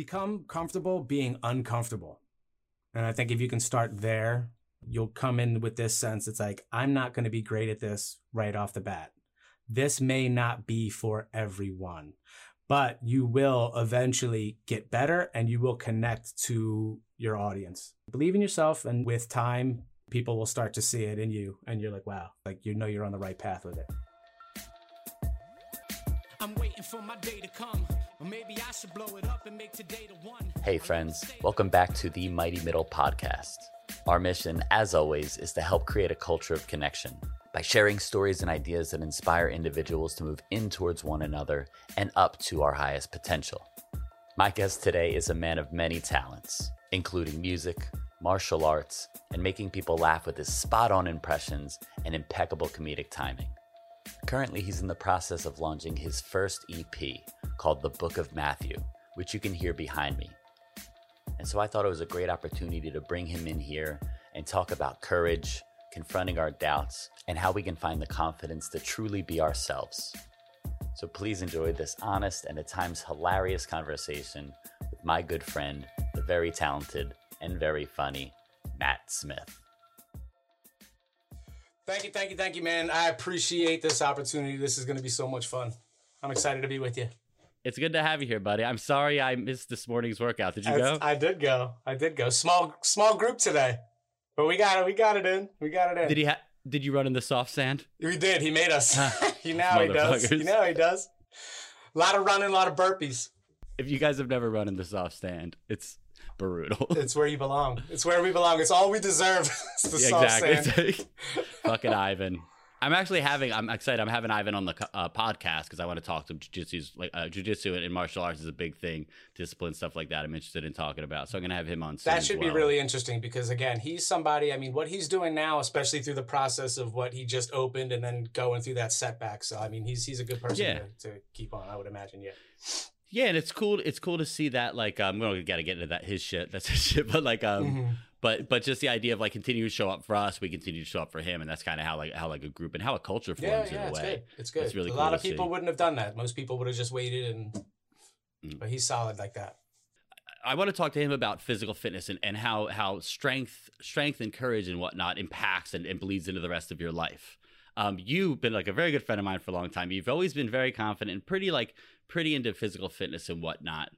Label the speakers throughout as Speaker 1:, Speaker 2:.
Speaker 1: become comfortable being uncomfortable. And I think if you can start there, you'll come in with this sense it's like, I'm not going to be great at this right off the bat. This may not be for everyone, but you will eventually get better and you will connect to your audience. Believe in yourself, and with time, people will start to see it in you, and you're like, wow, like you know you're on the right path with it. I'm waiting for my day to come.
Speaker 2: Hey, friends. Welcome back to the Mighty Middle podcast. Our mission, as always, is to help create a culture of connection by sharing stories and ideas that inspire individuals to move in towards one another and up to our highest potential. My guest today is a man of many talents, including music, martial arts, and making people laugh with his spot on impressions and impeccable comedic timing. Currently, he's in the process of launching his first EP called The Book of Matthew, which you can hear behind me. And so I thought it was a great opportunity to bring him in here and talk about courage, confronting our doubts, and how we can find the confidence to truly be ourselves. So please enjoy this honest and at times hilarious conversation with my good friend, the very talented and very funny Matt Smith.
Speaker 1: Thank you, thank you, thank you, man. I appreciate this opportunity. This is going to be so much fun. I'm excited to be with you.
Speaker 3: It's good to have you here, buddy. I'm sorry I missed this morning's workout. Did you go?
Speaker 1: I did go. I did go. Small small group today. But we got it. We got it in. We got it in.
Speaker 3: Did he ha- did you run in the soft sand?
Speaker 1: We did. He made us. Ah, you know he does. You know he does. A lot of running, a lot of burpees.
Speaker 3: If you guys have never run in the soft sand, it's brutal.
Speaker 1: It's where you belong. It's where we belong. It's all we deserve. it's the yeah, exactly. It's like,
Speaker 3: fucking Ivan. I'm actually having. I'm excited. I'm having Ivan on the uh, podcast because I want to talk to him. Jiu-jitsu's like uh, jiu-jitsu and, and, martial arts is a big thing, discipline stuff like that. I'm interested in talking about. So I'm gonna have him on.
Speaker 1: that should
Speaker 3: well.
Speaker 1: be really interesting because again, he's somebody. I mean, what he's doing now, especially through the process of what he just opened and then going through that setback. So I mean, he's he's a good person yeah. to, to keep on. I would imagine. Yeah.
Speaker 3: Yeah, and it's cool. It's cool to see that. Like, um, we gotta get into that his shit. That's his shit. But like, um, mm-hmm. but but just the idea of like continue to show up for us, we continue to show up for him, and that's kind of how like how like a group and how a culture forms
Speaker 1: yeah, yeah,
Speaker 3: in a
Speaker 1: it's
Speaker 3: way.
Speaker 1: Good. It's good. It's really a cool lot of people see. wouldn't have done that. Most people would have just waited, and mm. but he's solid like that.
Speaker 3: I want to talk to him about physical fitness and, and how how strength strength and courage and whatnot impacts and, and bleeds into the rest of your life. Um, you've been like a very good friend of mine for a long time. You've always been very confident and pretty like pretty into physical fitness and whatnot.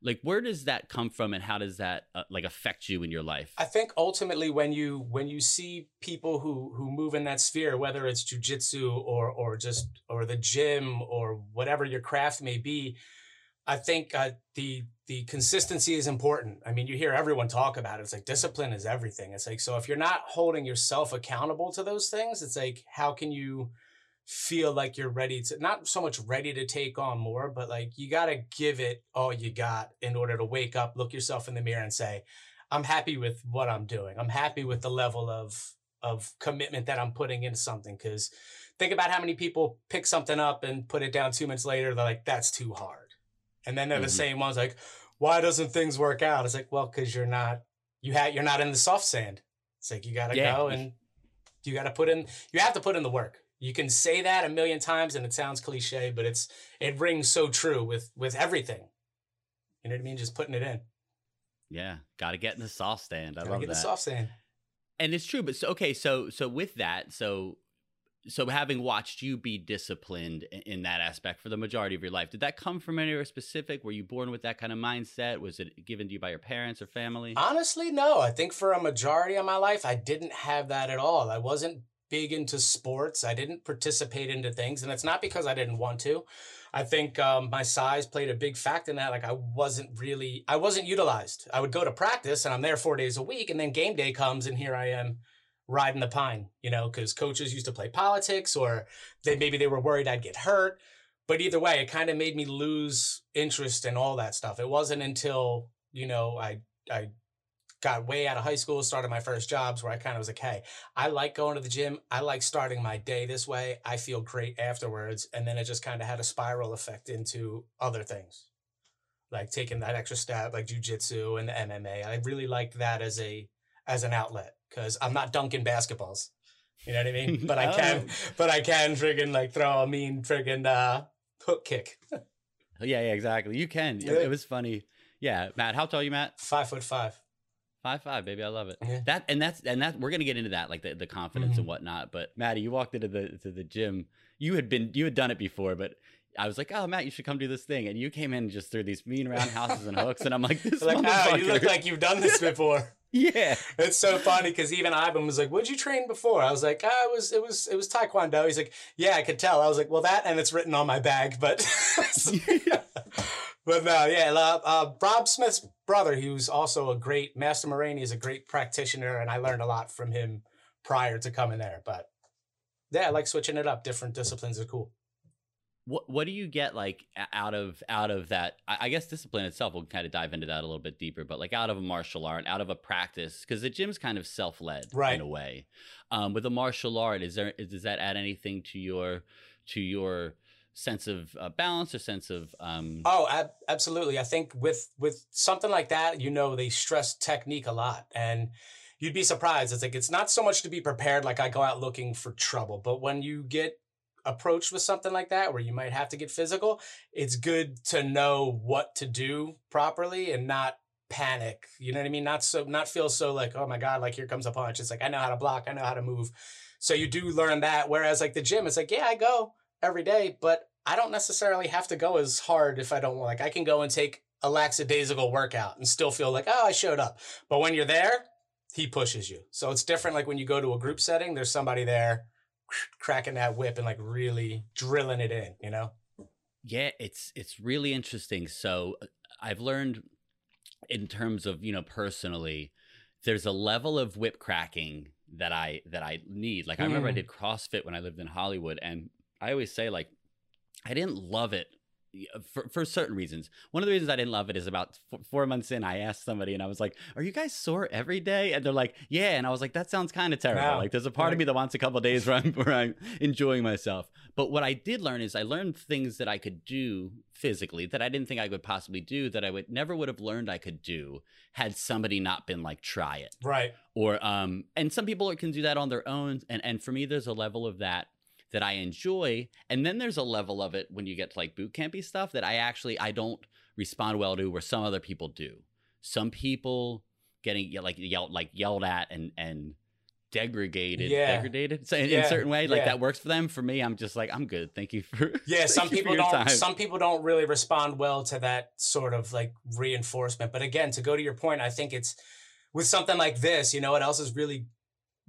Speaker 3: Like, where does that come from, and how does that uh, like affect you in your life?
Speaker 1: I think ultimately, when you when you see people who who move in that sphere, whether it's jujitsu or or just or the gym or whatever your craft may be, I think uh, the the consistency is important. I mean, you hear everyone talk about it. It's like discipline is everything. It's like so if you're not holding yourself accountable to those things, it's like how can you feel like you're ready to not so much ready to take on more, but like you got to give it all you got in order to wake up, look yourself in the mirror and say, I'm happy with what I'm doing. I'm happy with the level of of commitment that I'm putting into something cuz think about how many people pick something up and put it down 2 minutes later they're like that's too hard. And then they're mm-hmm. the same ones like why doesn't things work out? It's like, well, cuz you're not you had you're not in the soft sand. It's like you got to yeah. go and you got to put in you have to put in the work you can say that a million times and it sounds cliche, but it's it rings so true with with everything. You know what I mean? Just putting it in.
Speaker 3: Yeah, got to get in the soft sand. I
Speaker 1: gotta
Speaker 3: love
Speaker 1: get
Speaker 3: that.
Speaker 1: the soft sand.
Speaker 3: And it's true, but so okay, so so with that, so so having watched you be disciplined in that aspect for the majority of your life, did that come from anywhere specific? Were you born with that kind of mindset? Was it given to you by your parents or family?
Speaker 1: Honestly, no. I think for a majority of my life, I didn't have that at all. I wasn't big into sports. I didn't participate into things, and it's not because I didn't want to. I think um, my size played a big factor in that. Like I wasn't really, I wasn't utilized. I would go to practice, and I'm there four days a week, and then game day comes, and here I am riding the pine. You know, because coaches used to play politics, or they maybe they were worried I'd get hurt. But either way, it kind of made me lose interest in all that stuff. It wasn't until you know I I got way out of high school, started my first jobs where I kind of was like, hey, I like going to the gym. I like starting my day this way. I feel great afterwards. And then it just kind of had a spiral effect into other things, like taking that extra step, like jujitsu and the MMA. I really liked that as a as an outlet because I'm not dunking basketballs. You know what I mean? But I can, but I can friggin' like throw a mean friggin' uh, hook kick.
Speaker 3: yeah, yeah, exactly. You can. Yeah. It was funny Yeah, Matt, how tall are you, Matt?
Speaker 1: Five foot five.
Speaker 3: Five five, baby. I love it.
Speaker 1: Yeah.
Speaker 3: That and that's and that we're gonna get into that, like the, the confidence
Speaker 1: Mhm.
Speaker 3: and whatnot. But Maddie, you walked into the to the gym. You had been you had done it before, but I was like, oh Matt, you should come do this thing. And you came in and just threw these mean roundhouses and hooks, and I'm like, this
Speaker 1: Like, oh, you look like you've done this before.
Speaker 3: yeah.
Speaker 1: It's so funny because even Ivan was like, "What'd you train before?" I was like, "Ah, it was it was it was Taekwondo." He's like, "Yeah, I could tell." I was like, "Well, that and it's written on my bag, but." But no, yeah, uh, uh, Rob Smith's brother, he was also a great Master Moraine. is a great practitioner, and I learned a lot from him prior to coming there. But yeah, I like switching it up. Different disciplines are cool.
Speaker 3: What what do you get like out of out of that? I I guess discipline itself. We'll kind of dive into that a little bit deeper, but like out of a martial art, out of a practice, because the gym's kind of self led
Speaker 1: Right.
Speaker 3: in a way. Um, with a martial art, is there is, does that add anything to your to your sense of uh, balance or sense of um,
Speaker 1: Oh, ab- absolutely. I think with with something like that, you know, they stress technique a lot, and you'd be surprised. It's like it's not so much to be prepared. Like I go out looking for trouble, but when you get approached with something like that, where you might have to get physical, it's good to know what to do properly and not panic. You know what I mean? Not so not feel so like oh my god, like here comes a punch. It's like I know how to block. I know how to move. So you do learn that. Whereas like the gym, it's like yeah, I go every day, but I don't necessarily have to go as hard if I don't want. Like I can go and take a lackadaisical workout and still feel like, oh, I showed up. But when you're there, he pushes you. So it's different. Like when you go to a group setting, there's somebody there cracking that whip and like really drilling it in, you know?
Speaker 3: Yeah, it's it's really interesting. So uh, I've learned in terms of, you know, personally, there's a level of whip cracking that I that I need. Like I remember I
Speaker 1: Mm.
Speaker 3: did CrossFit when I lived in Hollywood and I always say like I didn't love it for, for certain reasons. One of the reasons I didn't love it is about f- four months in, I asked somebody and I was like, Are you guys sore every day? And they're like, Yeah. And I was like, That sounds kind of terrible.
Speaker 1: Wow.
Speaker 3: Like, there's a part of me that wants a couple days where I'm, where I'm enjoying myself. But what I did learn is I learned things that I could do physically that I didn't think I could possibly do that I would never would have learned I could do had somebody not been like, try it
Speaker 1: Right.
Speaker 3: or um and some people can do that on their own and and for me there's a level of that that I enjoy and then there's a level of it when you get to like boot campy stuff that I actually I don't respond well to where some other people do some people getting like yelled like yelled at and and degraded
Speaker 1: Yeah.
Speaker 3: degraded so in, in
Speaker 1: Yeah,
Speaker 3: a certain way like
Speaker 1: yeah.
Speaker 3: that works for them for me I'm just like I'm good thank you for
Speaker 1: Yeah, some people don't
Speaker 3: time.
Speaker 1: some people don't really respond well to that sort of like reinforcement. But again, to go to your point, I think it's with something like this, you know what else is really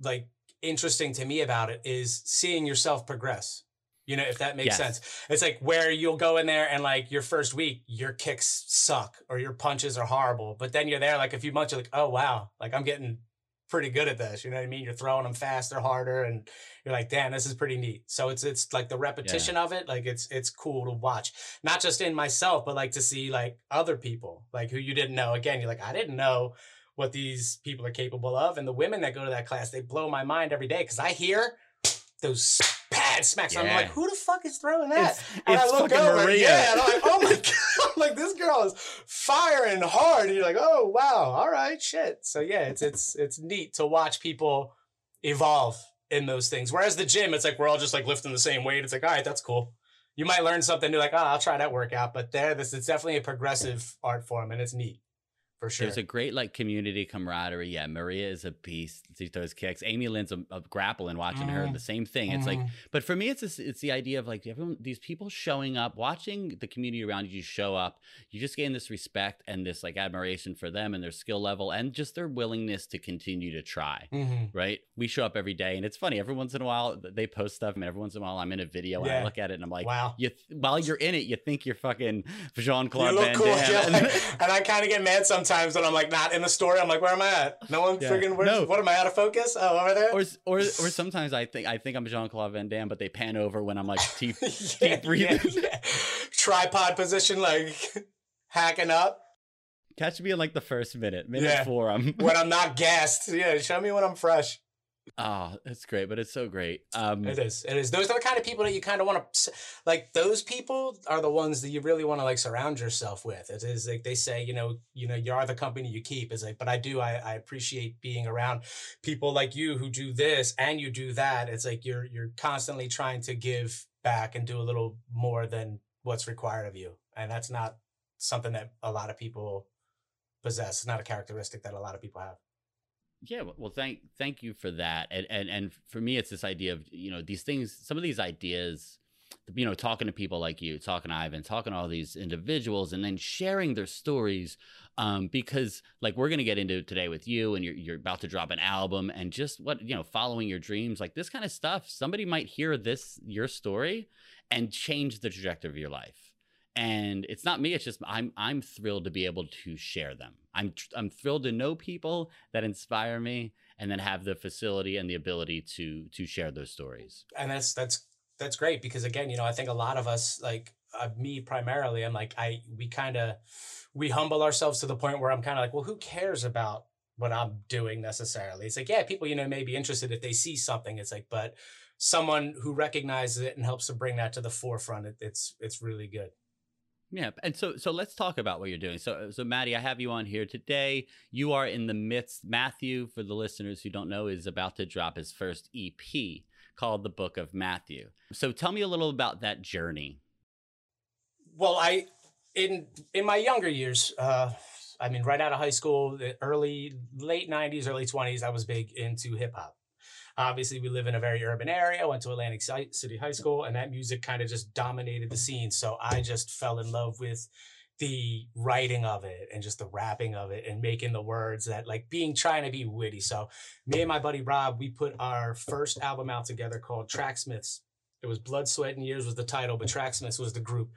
Speaker 1: like interesting to me about it is seeing yourself progress. You know, if that makes
Speaker 3: Yes.
Speaker 1: sense. It's like where you'll go in there and like your first week, your kicks suck or your punches are horrible. But then you're there like a few months, you're like, oh wow, like I'm getting pretty good at this. You know what I mean? You're throwing them faster, harder, and you're like, damn, this is pretty neat. So it's it's like the repetition of it, like it's it's cool to watch. Not just in myself, but like to see like other people, like who you didn't know. Again, you're like, I didn't know what these people are capable of. And the women that go to that class, they blow my mind every day because I hear those pad smacks. I'm like, who the fuck is throwing that?
Speaker 3: It's,
Speaker 1: and I look over,
Speaker 3: Maria.
Speaker 1: yeah, and I'm like, oh my god, I'm like this girl is firing hard. And you're like, oh wow, all right, shit. So yeah, it's it's it's neat to watch people evolve in those things. Whereas the gym, it's like we're all just like lifting the same weight. It's like, all right, that's cool. You might learn something new, like, oh, I'll try that workout. But there, this is definitely a progressive art form, and it's neat for sure.
Speaker 3: There's a great like community camaraderie. Yeah, Maria is a beast. She throws kicks. Amy Lynn's a, a grappling. Watching her,
Speaker 1: Mhm.
Speaker 3: the same thing. It's like,
Speaker 1: Mhm.
Speaker 3: but for me, it's this, it's the idea of like everyone, these people showing up, watching the community around you show up. You just gain this respect and this like admiration for them and their skill level and just their willingness to continue to try.
Speaker 1: Mhm.
Speaker 3: Right? We show up every day, and it's funny. Every once in a while, they post stuff, and every once in a while, I'm in a video and I look at it, and I'm like,
Speaker 1: wow.
Speaker 3: you. Th- while you're in it, you think you're fucking Jean Claude Van
Speaker 1: cool,
Speaker 3: Damme.
Speaker 1: yeah. and I kind of get mad sometimes when I'm like not in the story. I'm like, where am I at? No one
Speaker 3: Yeah.
Speaker 1: freaking. Where's,
Speaker 3: No.
Speaker 1: What am I out of focus? Oh, over there.
Speaker 3: or or or sometimes I think I think I'm Jean Claude Van Damme, but they pan over when I'm like deep.
Speaker 1: yeah,
Speaker 3: breathing.
Speaker 1: yeah. Tripod position, like hacking up
Speaker 3: Catch me in like the first minute, minute four. I'm
Speaker 1: when I'm not gassed. Yeah, show me when I'm fresh.
Speaker 3: Oh, it's great, but it's so great. Um,
Speaker 1: It is. It is. Those are the kind of people that you kind of want to like. Those people are the ones that you really want to like surround yourself with. It is like they say, you know, you know, you are the company you keep. It's like, but I do. I, I appreciate being around people like you who do this and you do that. It's like you're you're constantly trying to give back and do a little more than what's required of you, and that's not something that a lot of people possess. It's not a characteristic that a lot of people have.
Speaker 3: Yeah, well, thank thank you for that. And and and for me, it's this idea of you know these things. Some of these ideas, you know, talking to people like you, talking to Ivan, talking to all these individuals, and then sharing their stories. Um, because like we're gonna get into today with you, and you're you're about to drop an album, and just what you know, following your dreams, like this kind of stuff. Somebody might hear this your story and change the trajectory of your life and it's not me it's just i'm i'm thrilled to be able to share them. I'm i'm thrilled to know people that inspire me and then have the facility and the ability to to share those stories.
Speaker 1: And that's that's that's great because again you know i think a lot of us like uh, me primarily i'm like i we kind of we humble ourselves to the point where i'm kind of like well who cares about what i'm doing necessarily? It's like yeah people you know may be interested if they see something it's like but someone who recognizes it and helps to bring that to the forefront it, it's it's really good
Speaker 3: yeah, and so so let's talk about what you're doing. So so Matty, I have you on here today. You are in the midst. Matthew, for the listeners who don't know, is about to drop his first EP called The Book of Matthew. So tell me a little about that journey.
Speaker 1: Well, I in in my younger years, uh, I mean, right out of high school, the early late '90s, early '20s, I was big into hip hop. Obviously, we live in a very urban area. I went to Atlantic City High School, and that music kind of just dominated the scene. So I just fell in love with the writing of it and just the rapping of it and making the words that like being trying to be witty. So me and my buddy Rob, we put our first album out together called Tracksmiths. It was Blood, Sweat, and Years was the title, but Tracksmiths was the group.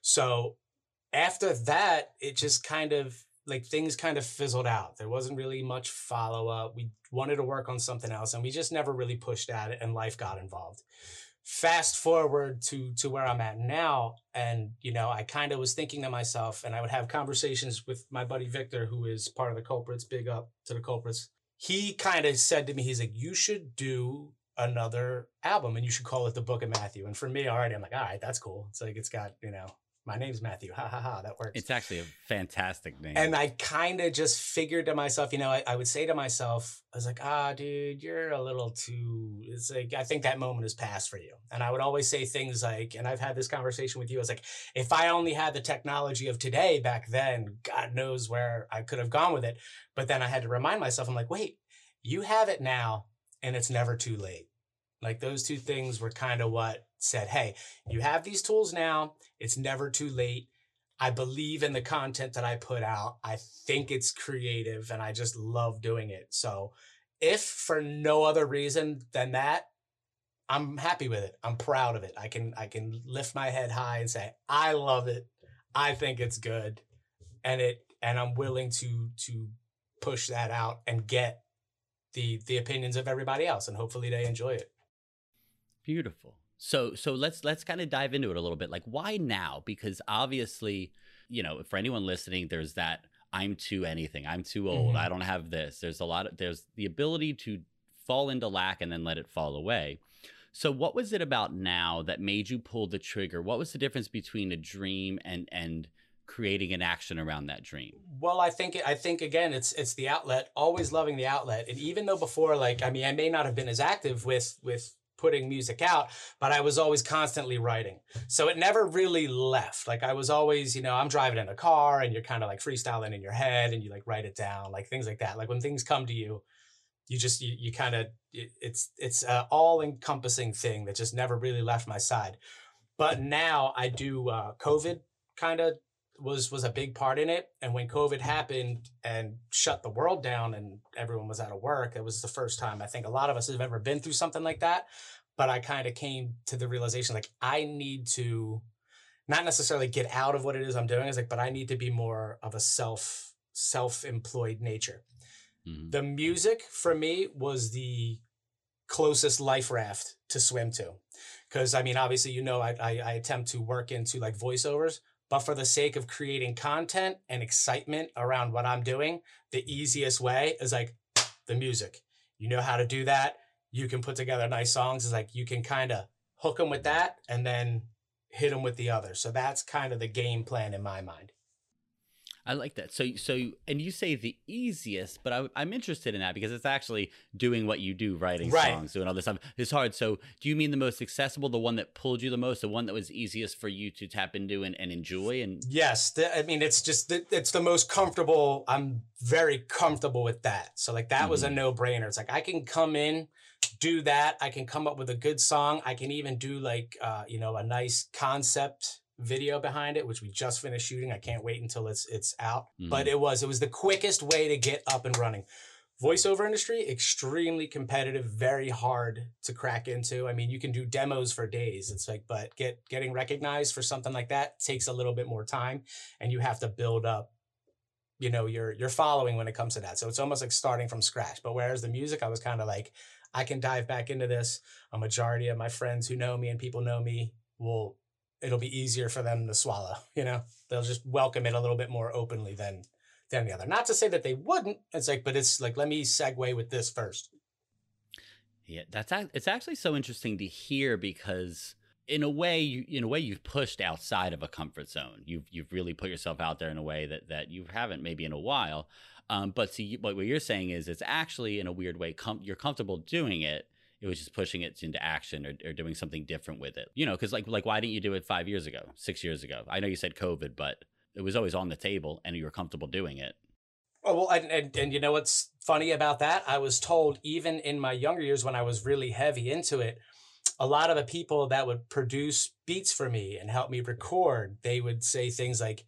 Speaker 1: So after that, it just kind of like things kind of fizzled out. There wasn't really much follow up. We wanted to work on something else and we just never really pushed at it and life got involved. Fast forward to to where I'm at now and you know, I kind of was thinking to myself and I would have conversations with my buddy Victor who is part of the culprits, big up to the culprits. He kind of said to me he's like you should do another album and you should call it the book of matthew and for me already i'm like all right that's cool it's like it's got you know my name's Matthew. Ha ha ha. That works.
Speaker 3: It's actually a fantastic name.
Speaker 1: And I kind of just figured to myself, you know, I, I, would say to myself, I was like, ah, dude, you're a little too. It's like, I think that moment has passed for you. And I would always say things like, and I've had this conversation with you. I was like, if I only had the technology of today back then, God knows where I could have gone with it. But then I had to remind myself, I'm like, wait, you have it now and it's never too late. Like those two things were kind of what said, hey, you have these tools now. It's never too late. I believe in the content that I put out. I think it's creative and I just love doing it. So, if for no other reason than that, I'm happy with it. I'm proud of it. I can I can lift my head high and say, I love it. I think it's good. And it and I'm willing to to push that out and get the the opinions of everybody else and hopefully they enjoy it.
Speaker 3: Beautiful. So so let's let's kind of dive into it a little bit. Like why now? Because obviously, you know, for anyone listening, there's that I'm too anything. I'm too old. Mm-hmm. I don't have this. There's a lot of there's the ability to fall into lack and then let it fall away. So what was it about now that made you pull the trigger? What was the difference between a dream and and creating an action around that dream?
Speaker 1: Well, I think I think again it's it's the outlet, always loving the outlet. And even though before like I mean I may not have been as active with with putting music out, but I was always constantly writing. So it never really left. Like I was always, you know, I'm driving in a car and you're kind of like freestyling in your head and you like write it down, like things like that. Like when things come to you, you just you, you kind of it, it's it's an all encompassing thing that just never really left my side. But now I do uh, COVID kind of was was a big part in it. And when covid happened and shut the world down and everyone was out of work it was the first time i think a lot of us have ever been through something like that. But i kind of came to the realization like i need to not necessarily get out of what it is i'm doing is like but i need to be more of a self self-employed nature. Mm-hmm. the music for me was the closest life raft to swim to. Because i mean obviously you know I, I, I attempt to work into like voiceovers but for the sake of creating content and excitement around what I'm doing, the easiest way is like the music. You know how to do that. You can put together nice songs. It's like you can kind of hook them with that and then hit them with the other. So that's kind of the game plan in my mind.
Speaker 3: I like that. So, so, and you say the easiest, but I, am interested in that because it's actually doing what you do, writing right. songs, doing all this stuff. It's hard. So, do you mean the most accessible, the one that pulled you the most, the one that was easiest for you to tap into and, and enjoy? And
Speaker 1: yes, the, I mean, it's just the, it's the most comfortable. I'm very comfortable with that. So, like that mm-hmm. was a mm-hmm. no brainer. It's like I can come in, do that. I can come up with a good song. I can even do like uh, you know a nice concept video behind it, which we just finished shooting. I can't wait until it's it's out. Mm-hmm. But it was it was the quickest way to get up and running. Voiceover industry extremely competitive, very hard to crack into. I mean, you can do demos for days. It's like, but get getting recognized for something like that takes a little bit more time, and you have to build up, you know, your your following when it comes to that. So it's almost like starting from scratch. But whereas the music, I was kind of like, I can dive back into this. A majority of my friends who know me and people know me will it'll be easier for them to swallow. You know, they'll just welcome it a little bit more openly than than the other. Not to say that they wouldn't. It's like, but it's like, let me segue with this first.
Speaker 3: Yeah, that's it's actually so interesting to hear because in a way, you in a way you've pushed outside of a comfort zone. You've you've really put yourself out there in a way that that you haven't maybe in a while. Um, but see, what you're saying is it's actually in a weird way com- you're comfortable doing it it was just pushing it into action or, or doing something different with it. You know, because like like why didn't you do it five years ago, six years ago? I know you said COVID, but it was always on the table, and you were comfortable doing it.
Speaker 1: Oh well, and, and and you know what's funny about that? I was told even in my younger years when I was really heavy into it, a lot of the people that would produce beats for me and help me record, they would say things like,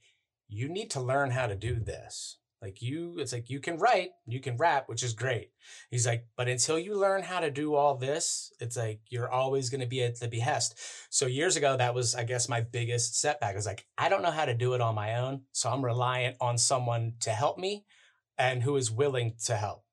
Speaker 1: "You need to learn how to do this." Like you, it's like you can write, you can rap, which is great. He's like, but until you learn how to do all this, it's like you're always going to be at the behest. So years ago, that was, I guess, my biggest setback. I was like, I don't know how to do it on my own. So I'm reliant on someone to help me and who is willing to help.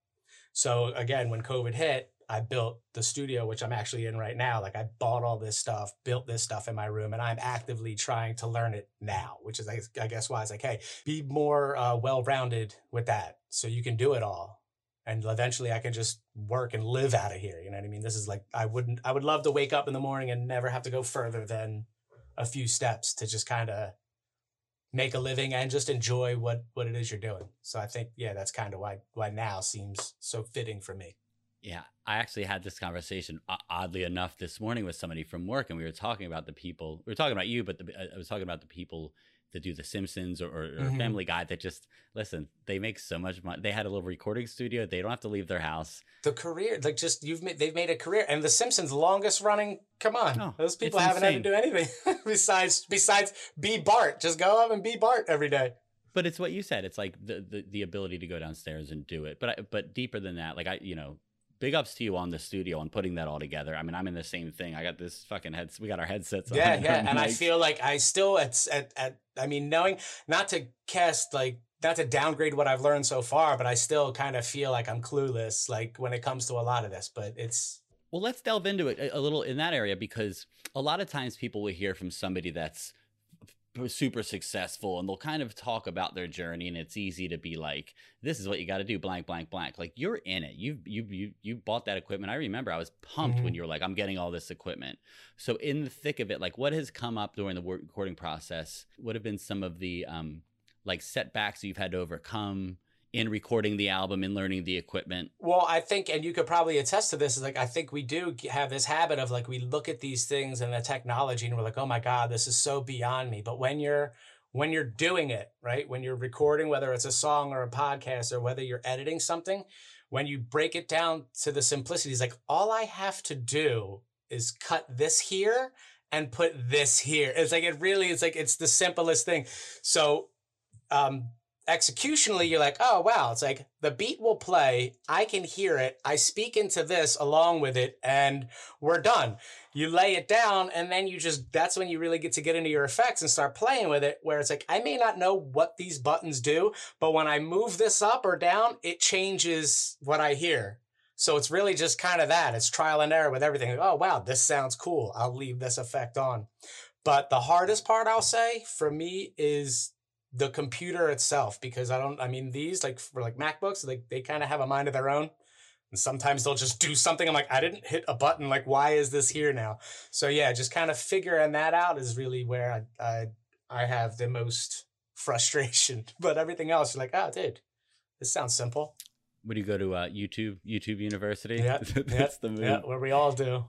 Speaker 1: So again, when COVID hit, I built the studio, which I'm actually in right now. Like I bought all this stuff, built this stuff in my room, and I'm actively trying to learn it now, which is, I guess, why it's like, hey, be more uh, well rounded with that so you can do it all. And eventually I can just work and live out of here. You know what I mean? This is like, I wouldn't, I would love to wake up in the morning and never have to go further than a few steps to just kind of make a living and just enjoy what what it is you're doing. So I think yeah, that's kind of why why now seems so fitting for me.
Speaker 3: Yeah, I actually had this conversation oddly enough this morning with somebody from work, and we were talking about the people. We were talking about you, but the, I was talking about the people that do The Simpsons or, or, mm-hmm. Family Guy that just listen. They make so much money. They had a little recording studio. They don't have to leave their house.
Speaker 1: The career, like just you've made, they've made a career, and The Simpsons longest running. Come on, oh, those people haven't insane. had to do anything besides besides be Bart. Just go up and be Bart every day
Speaker 3: but it's what you said. It's like the, the, the ability to go downstairs and do it. But I, but deeper than that, like I, you know, big ups to you on the studio and putting that all together. I mean, I'm in the same thing. I got this fucking heads. We got our headsets.
Speaker 1: Yeah, on. yeah. Yeah. And I feel like I still at, at at I mean, knowing not to cast like not to downgrade what I've learned so far, but I still kind of feel like I'm clueless, like when it comes to a lot of this. But it's
Speaker 3: well, let's delve into it a little in that area because a lot of times people will hear from somebody that's super successful and they'll kind of talk about their journey and it's easy to be like this is what you got to do blank blank blank. Like you're in it. You you you you bought that equipment. I remember i was pumped mm-hmm. when you were like i'm getting all this equipment. So in the thick of it like what has come up during the recording process what have been some of the um like setbacks you've had to overcome in recording the album and learning the equipment?
Speaker 1: Well, I think, and you could probably attest to this, is like I think we do have this habit of like we look at these things and the technology and we're like, oh my God, this is so beyond me. But when you're when you're doing it, right? When you're recording, whether it's a song or a podcast or whether you're editing something, when you break it down to the simplicities, like all I have to do is cut this here and put this here. It's like it really, it's like it's the simplest thing. So um executionally you're like oh wow. It's like the beat will play. I can hear it. I speak into this along with it and we're done. You lay it down and then you just that's when you really get to get into your effects and start playing with it where it's like i may not know what these buttons do but when i move this up or down it changes what i hear. So it's really just kind of that. It's trial and error with everything. Oh wow this sounds cool. I'll leave this effect on. But the hardest part i'll say for me is the computer itself because I don't I mean these like for like MacBooks like they kind of have a mind of their own and sometimes they'll just do something I'm like I didn't hit a button like why is this here now so yeah just kind of figuring that out is really where I I, I have the most frustration. But everything else, you're like, oh, dude, this sounds simple.
Speaker 3: Would you go to uh, YouTube YouTube University?
Speaker 1: Yeah,
Speaker 3: that's
Speaker 1: yeah,
Speaker 3: the move.
Speaker 1: Yeah, where we all do.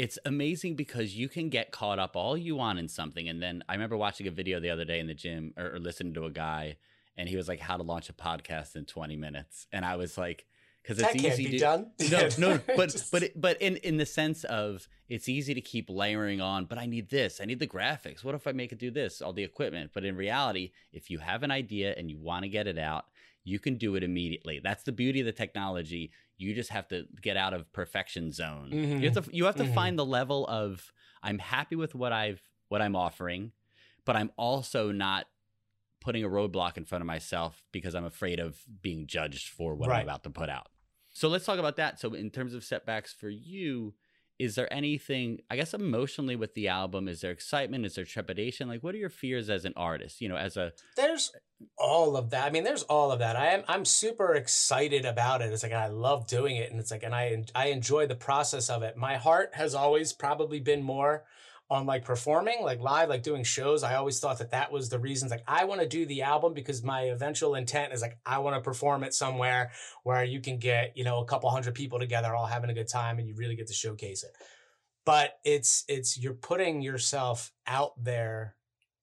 Speaker 3: It's amazing because you can get caught up all you want in something, and then I remember watching a video the other day in the gym or, or listening to a guy, and he was like, "How to launch a podcast in 20 minutes," and I was like, "Because it's
Speaker 1: That
Speaker 3: easy
Speaker 1: be
Speaker 3: to
Speaker 1: done.
Speaker 3: no, no, but
Speaker 1: Just-
Speaker 3: but but in in the sense of it's easy to keep layering on. But I need this. I need the graphics. What if I make it do this? All the equipment. But in reality, if you have an idea and you want to get it out, you can do it immediately. That's the beauty of the technology. You just have to get out of perfection zone. You have to you have to
Speaker 1: Mhm.
Speaker 3: find the level of I'm happy with what I've what I'm offering, but I'm also not putting a roadblock in front of myself because I'm afraid of being judged for what
Speaker 1: Right.
Speaker 3: I'm about to put out. So let's talk about that. So in terms of setbacks for you, is there anything I guess emotionally with the album? Is there excitement? Is there trepidation? Like what are your fears as an artist? You know, as a
Speaker 1: there's all of that. I mean, there's all of that. I am I'm super excited about it. It's like I love doing it, and it's like, and I I enjoy the process of it. My heart has always probably been more on like performing, like live, like doing shows. I always thought that that was the reasons. Like I want to do the album because my eventual intent is like I want to perform it somewhere where you can get you know a couple hundred people together all having a good time, and you really get to showcase it. But it's it's you're putting yourself out there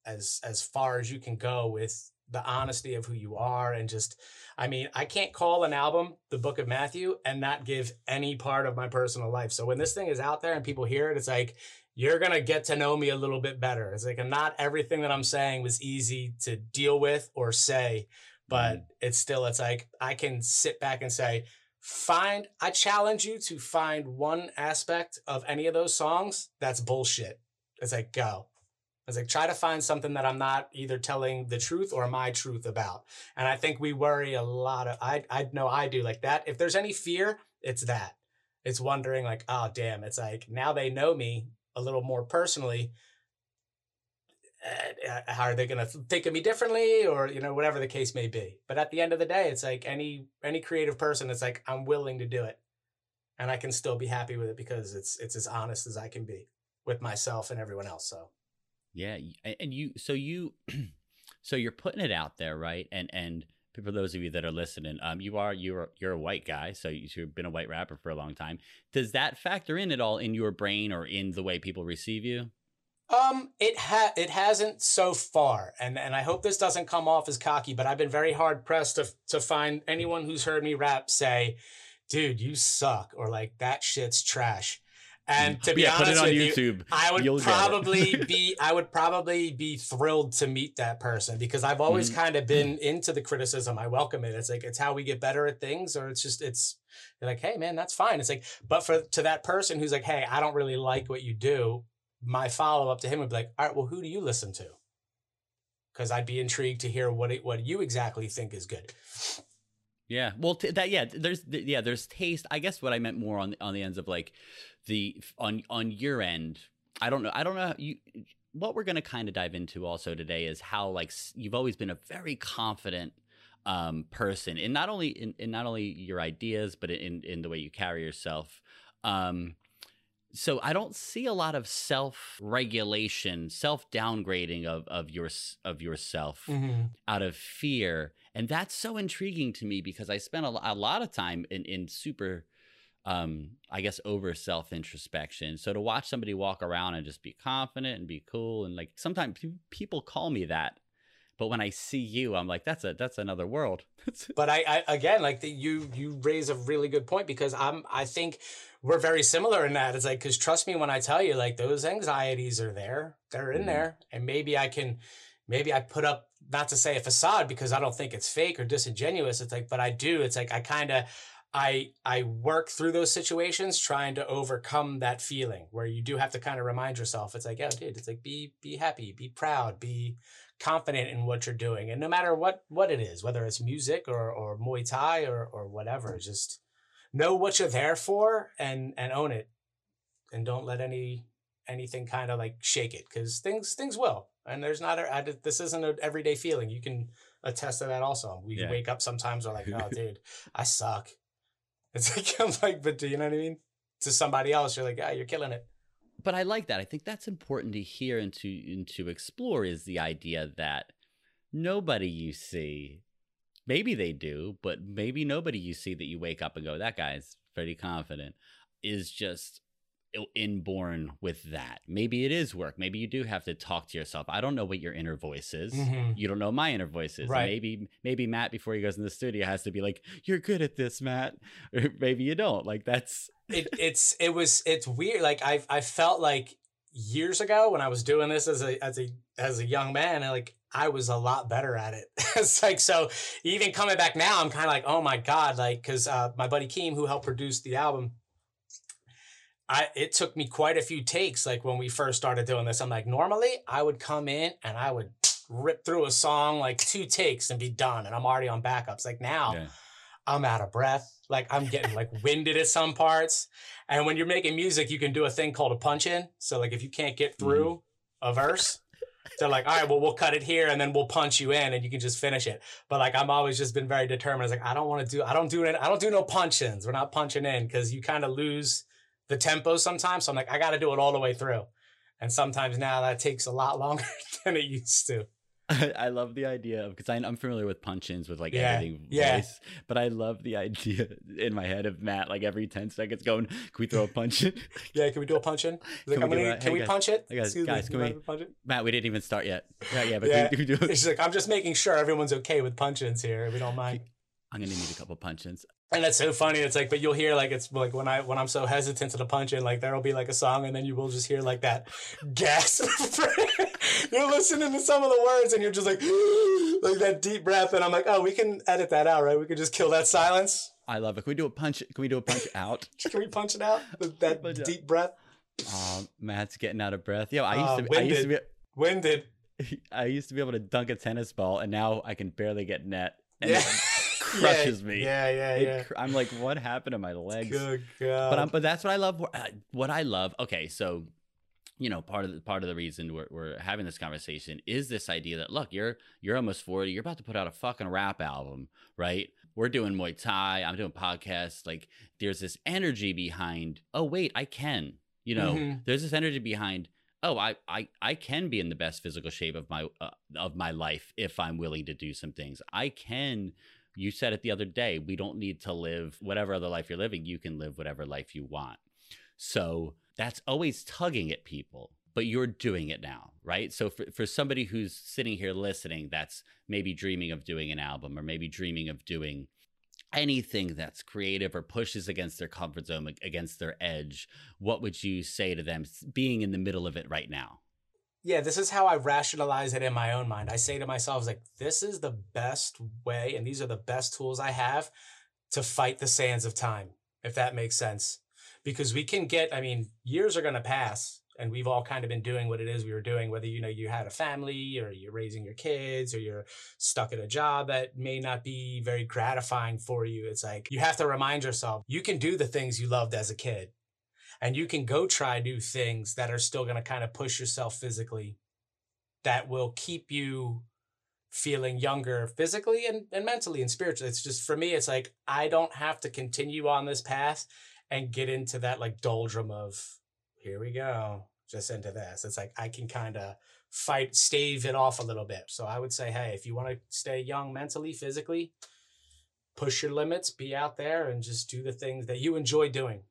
Speaker 1: as as far as you can go with the honesty of who you are and just I mean, I can't call an album the book of Matthew and not give any part of my personal life. So when this thing is out there and people hear it, it's like you're going to get to know me a little bit better. It's like not everything that I'm saying was easy to deal with or say, but mm-hmm. it's still it's like I can sit back and say find I challenge you to find one aspect of any of those songs that's bullshit. It's like go. It's like, try to find something that I'm not either telling the truth or my truth about. And I think we worry a lot of, I, I know I do like that. If there's any fear, it's that. It's wondering like, oh, damn, it's like now they know me a little more personally. Uh, how are they going to think of me differently or, you know, whatever the case may be. But at the end of the day, it's like any, any creative person, it's like, I'm willing to do it and I can still be happy with it because it's, it's as honest as I can be with myself and everyone else. So.
Speaker 3: Yeah, and you so you so you're putting it out there, right? And and for those of you that are listening, um, you are you're you're a white guy, so you- you've been a white rapper for a long time. Does that factor in at all in your brain or in the way people receive you?
Speaker 1: Um, it ha it hasn't so far, and and I hope this doesn't come off as cocky, but I've been very hard pressed to to find anyone who's heard me rap say, "Dude, you suck," or like that shit's trash. And to be
Speaker 3: yeah,
Speaker 1: honest
Speaker 3: put it on
Speaker 1: with you,
Speaker 3: YouTube.
Speaker 1: I would
Speaker 3: You'll
Speaker 1: probably be I would probably be thrilled to meet that person because I've always
Speaker 3: Mhm.
Speaker 1: kind of been into the criticism. I welcome it. It's like it's how we get better at things, or it's just it's you're like, hey man, that's fine. It's like, but for to that person who's like, hey, I don't really like what you do, my follow up to him would be like, all right, well, who do you listen to? Because I'd be intrigued to hear what it, what you exactly think is good.
Speaker 3: Yeah, well, t- that yeah, there's th- yeah, there's taste. I guess what I meant more on on the ends of like the on on your end. I don't know. I don't know. You what we're gonna kind of dive into also today is how like you've always been a very confident um person in not only in, in not only your ideas but in in the way you carry yourself. Um, so I don't see a lot of self regulation, self downgrading of of your of yourself out of fear and that's so intriguing to me because i spent a, a lot of time in, in super um i guess over self introspection so to watch somebody walk around and just be confident and be cool and like sometimes pe- people call me that but when i see you i'm like that's a that's another world.
Speaker 1: But I, I again like the, you you raise a really good point because i'm i think we're very similar in that. It's like because trust me when i tell you like those anxieties are there. They're in
Speaker 3: Mhm.
Speaker 1: there. And maybe i can maybe i put up not to say a facade because i don't think it's fake or disingenuous. It's like but i do. It's like i kind of I I work through those situations trying to overcome that feeling where you do have to kind of remind yourself. It's like, yeah, dude, it's like be be happy, be proud, be confident in what you're doing. And no matter what what it is, whether it's music or or Muay Thai or or whatever, just know what you're there for and and own it. And don't let any anything kind of like shake it because things things will. And there's not a I, this isn't an everyday feeling. You can attest to that also. We
Speaker 3: Yeah.
Speaker 1: wake up sometimes we're like, oh dude, I suck. It's like I'm like, but do you know what I mean? To somebody else, you're like, yeah, you're killing it.
Speaker 3: but i like that i think that's important to hear and to and to explore is the idea that nobody you see, maybe they do, but maybe nobody you see that you wake up and go, that guy's pretty confident, is just inborn with that. Maybe it is work. Maybe you do have to talk to yourself. I don't know what your inner voice is. Mm-hmm. You don't know my inner voice is. Right. Maybe maybe Matt before he goes in the studio has to be like, "You're good at this, Matt." Or maybe you don't. Like that's
Speaker 1: it. It's it was it's weird. Like I I felt like years ago when I was doing this as a as a as a young man, like I was a lot better at it. it's like so even coming back now, I'm kind of like, oh my god, like because uh, my buddy Keem, who helped produce the album, I it took me quite a few takes. Like when we first started doing this, I'm like, normally I would come in and I would rip through a song like two takes and be done, and I'm already on backups. Like now, yeah. I'm out of breath. Like I'm getting like winded at some parts. And when you're making music, you can do a thing called a punch in. So like if you can't get through mm-hmm. a verse, they're like, all right, well, we'll cut it here and then we'll punch you in and you can just finish it. But like, I'm always just been very determined. I was like, I don't want to do, I don't do it. I don't do no punch ins. We're not punching in because you kind of lose the tempo sometimes. So I'm like, I got to do it all the way through. And sometimes now that takes a lot longer than it used to.
Speaker 3: I love the idea of because I'm familiar with punch-ins with like yeah, editing yeah. voice, but I love the idea in my head of Matt like every ten seconds going, "Can we throw a punch in?"
Speaker 1: yeah, can we do a punch in? Like, can we, gonna, can hey, we guys, punch it?
Speaker 3: Guys, guys can we? Punch it? Matt, we didn't even start yet. Yeah, yeah, but
Speaker 1: yeah. Can we, can we do it? She's like, I'm just making sure everyone's okay with punch-ins here. We don't mind.
Speaker 3: I'm gonna need a couple punch-ins.
Speaker 1: And that's so funny. It's like, but you'll hear like it's like when I when I'm so hesitant to the punch in, like there'll be like a song, and then you will just hear like that gasp. you're listening to some of the words, and you're just like, like that deep breath, and I'm like, oh, we can edit that out, right? We can just kill that silence.
Speaker 3: I love it. Can we do a punch? Can we do a punch out?
Speaker 1: can we punch it out? That deep breath.
Speaker 3: Oh, Matt's getting out of breath. Yo, I used uh, to. Be, winded. I used to be
Speaker 1: winded.
Speaker 3: I used to be able to dunk a tennis ball, and now I can barely get net. And yeah crushes
Speaker 1: yeah,
Speaker 3: me.
Speaker 1: Yeah, yeah, yeah.
Speaker 3: I'm like, what happened to my legs?
Speaker 1: Good God.
Speaker 3: But I'm, but that's what I love. Uh, what I love. Okay, so you know part of the part of the reason we're, we're having this conversation is this idea that look you're you're almost 40 you're about to put out a fucking rap album right we're doing muay thai i'm doing podcasts like there's this energy behind oh wait i can you know mm-hmm. there's this energy behind oh I, I i can be in the best physical shape of my uh, of my life if i'm willing to do some things i can you said it the other day. We don't need to live whatever other life you're living. You can live whatever life you want. So that's always tugging at people, but you're doing it now, right? So for, for somebody who's sitting here listening, that's maybe dreaming of doing an album or maybe dreaming of doing anything that's creative or pushes against their comfort zone, against their edge, what would you say to them being in the middle of it right now?
Speaker 1: Yeah, this is how I rationalize it in my own mind. I say to myself, like, this is the best way, and these are the best tools I have to fight the sands of time, if that makes sense. Because we can get, I mean, years are going to pass, and we've all kind of been doing what it is we were doing, whether, you know, you had a family or you're raising your kids or you're stuck at a job that may not be very gratifying for you. It's like you have to remind yourself you can do the things you loved as a kid and you can go try new things that are still going to kind of push yourself physically that will keep you feeling younger physically and, and mentally and spiritually. It's just for me it's like i don't have to continue on this path and get into that like doldrum of here we go just into this. It's like i can kind of fight stave it off a little bit. So i would say hey if you want to stay young mentally physically push your limits be out there and just do the things that you enjoy doing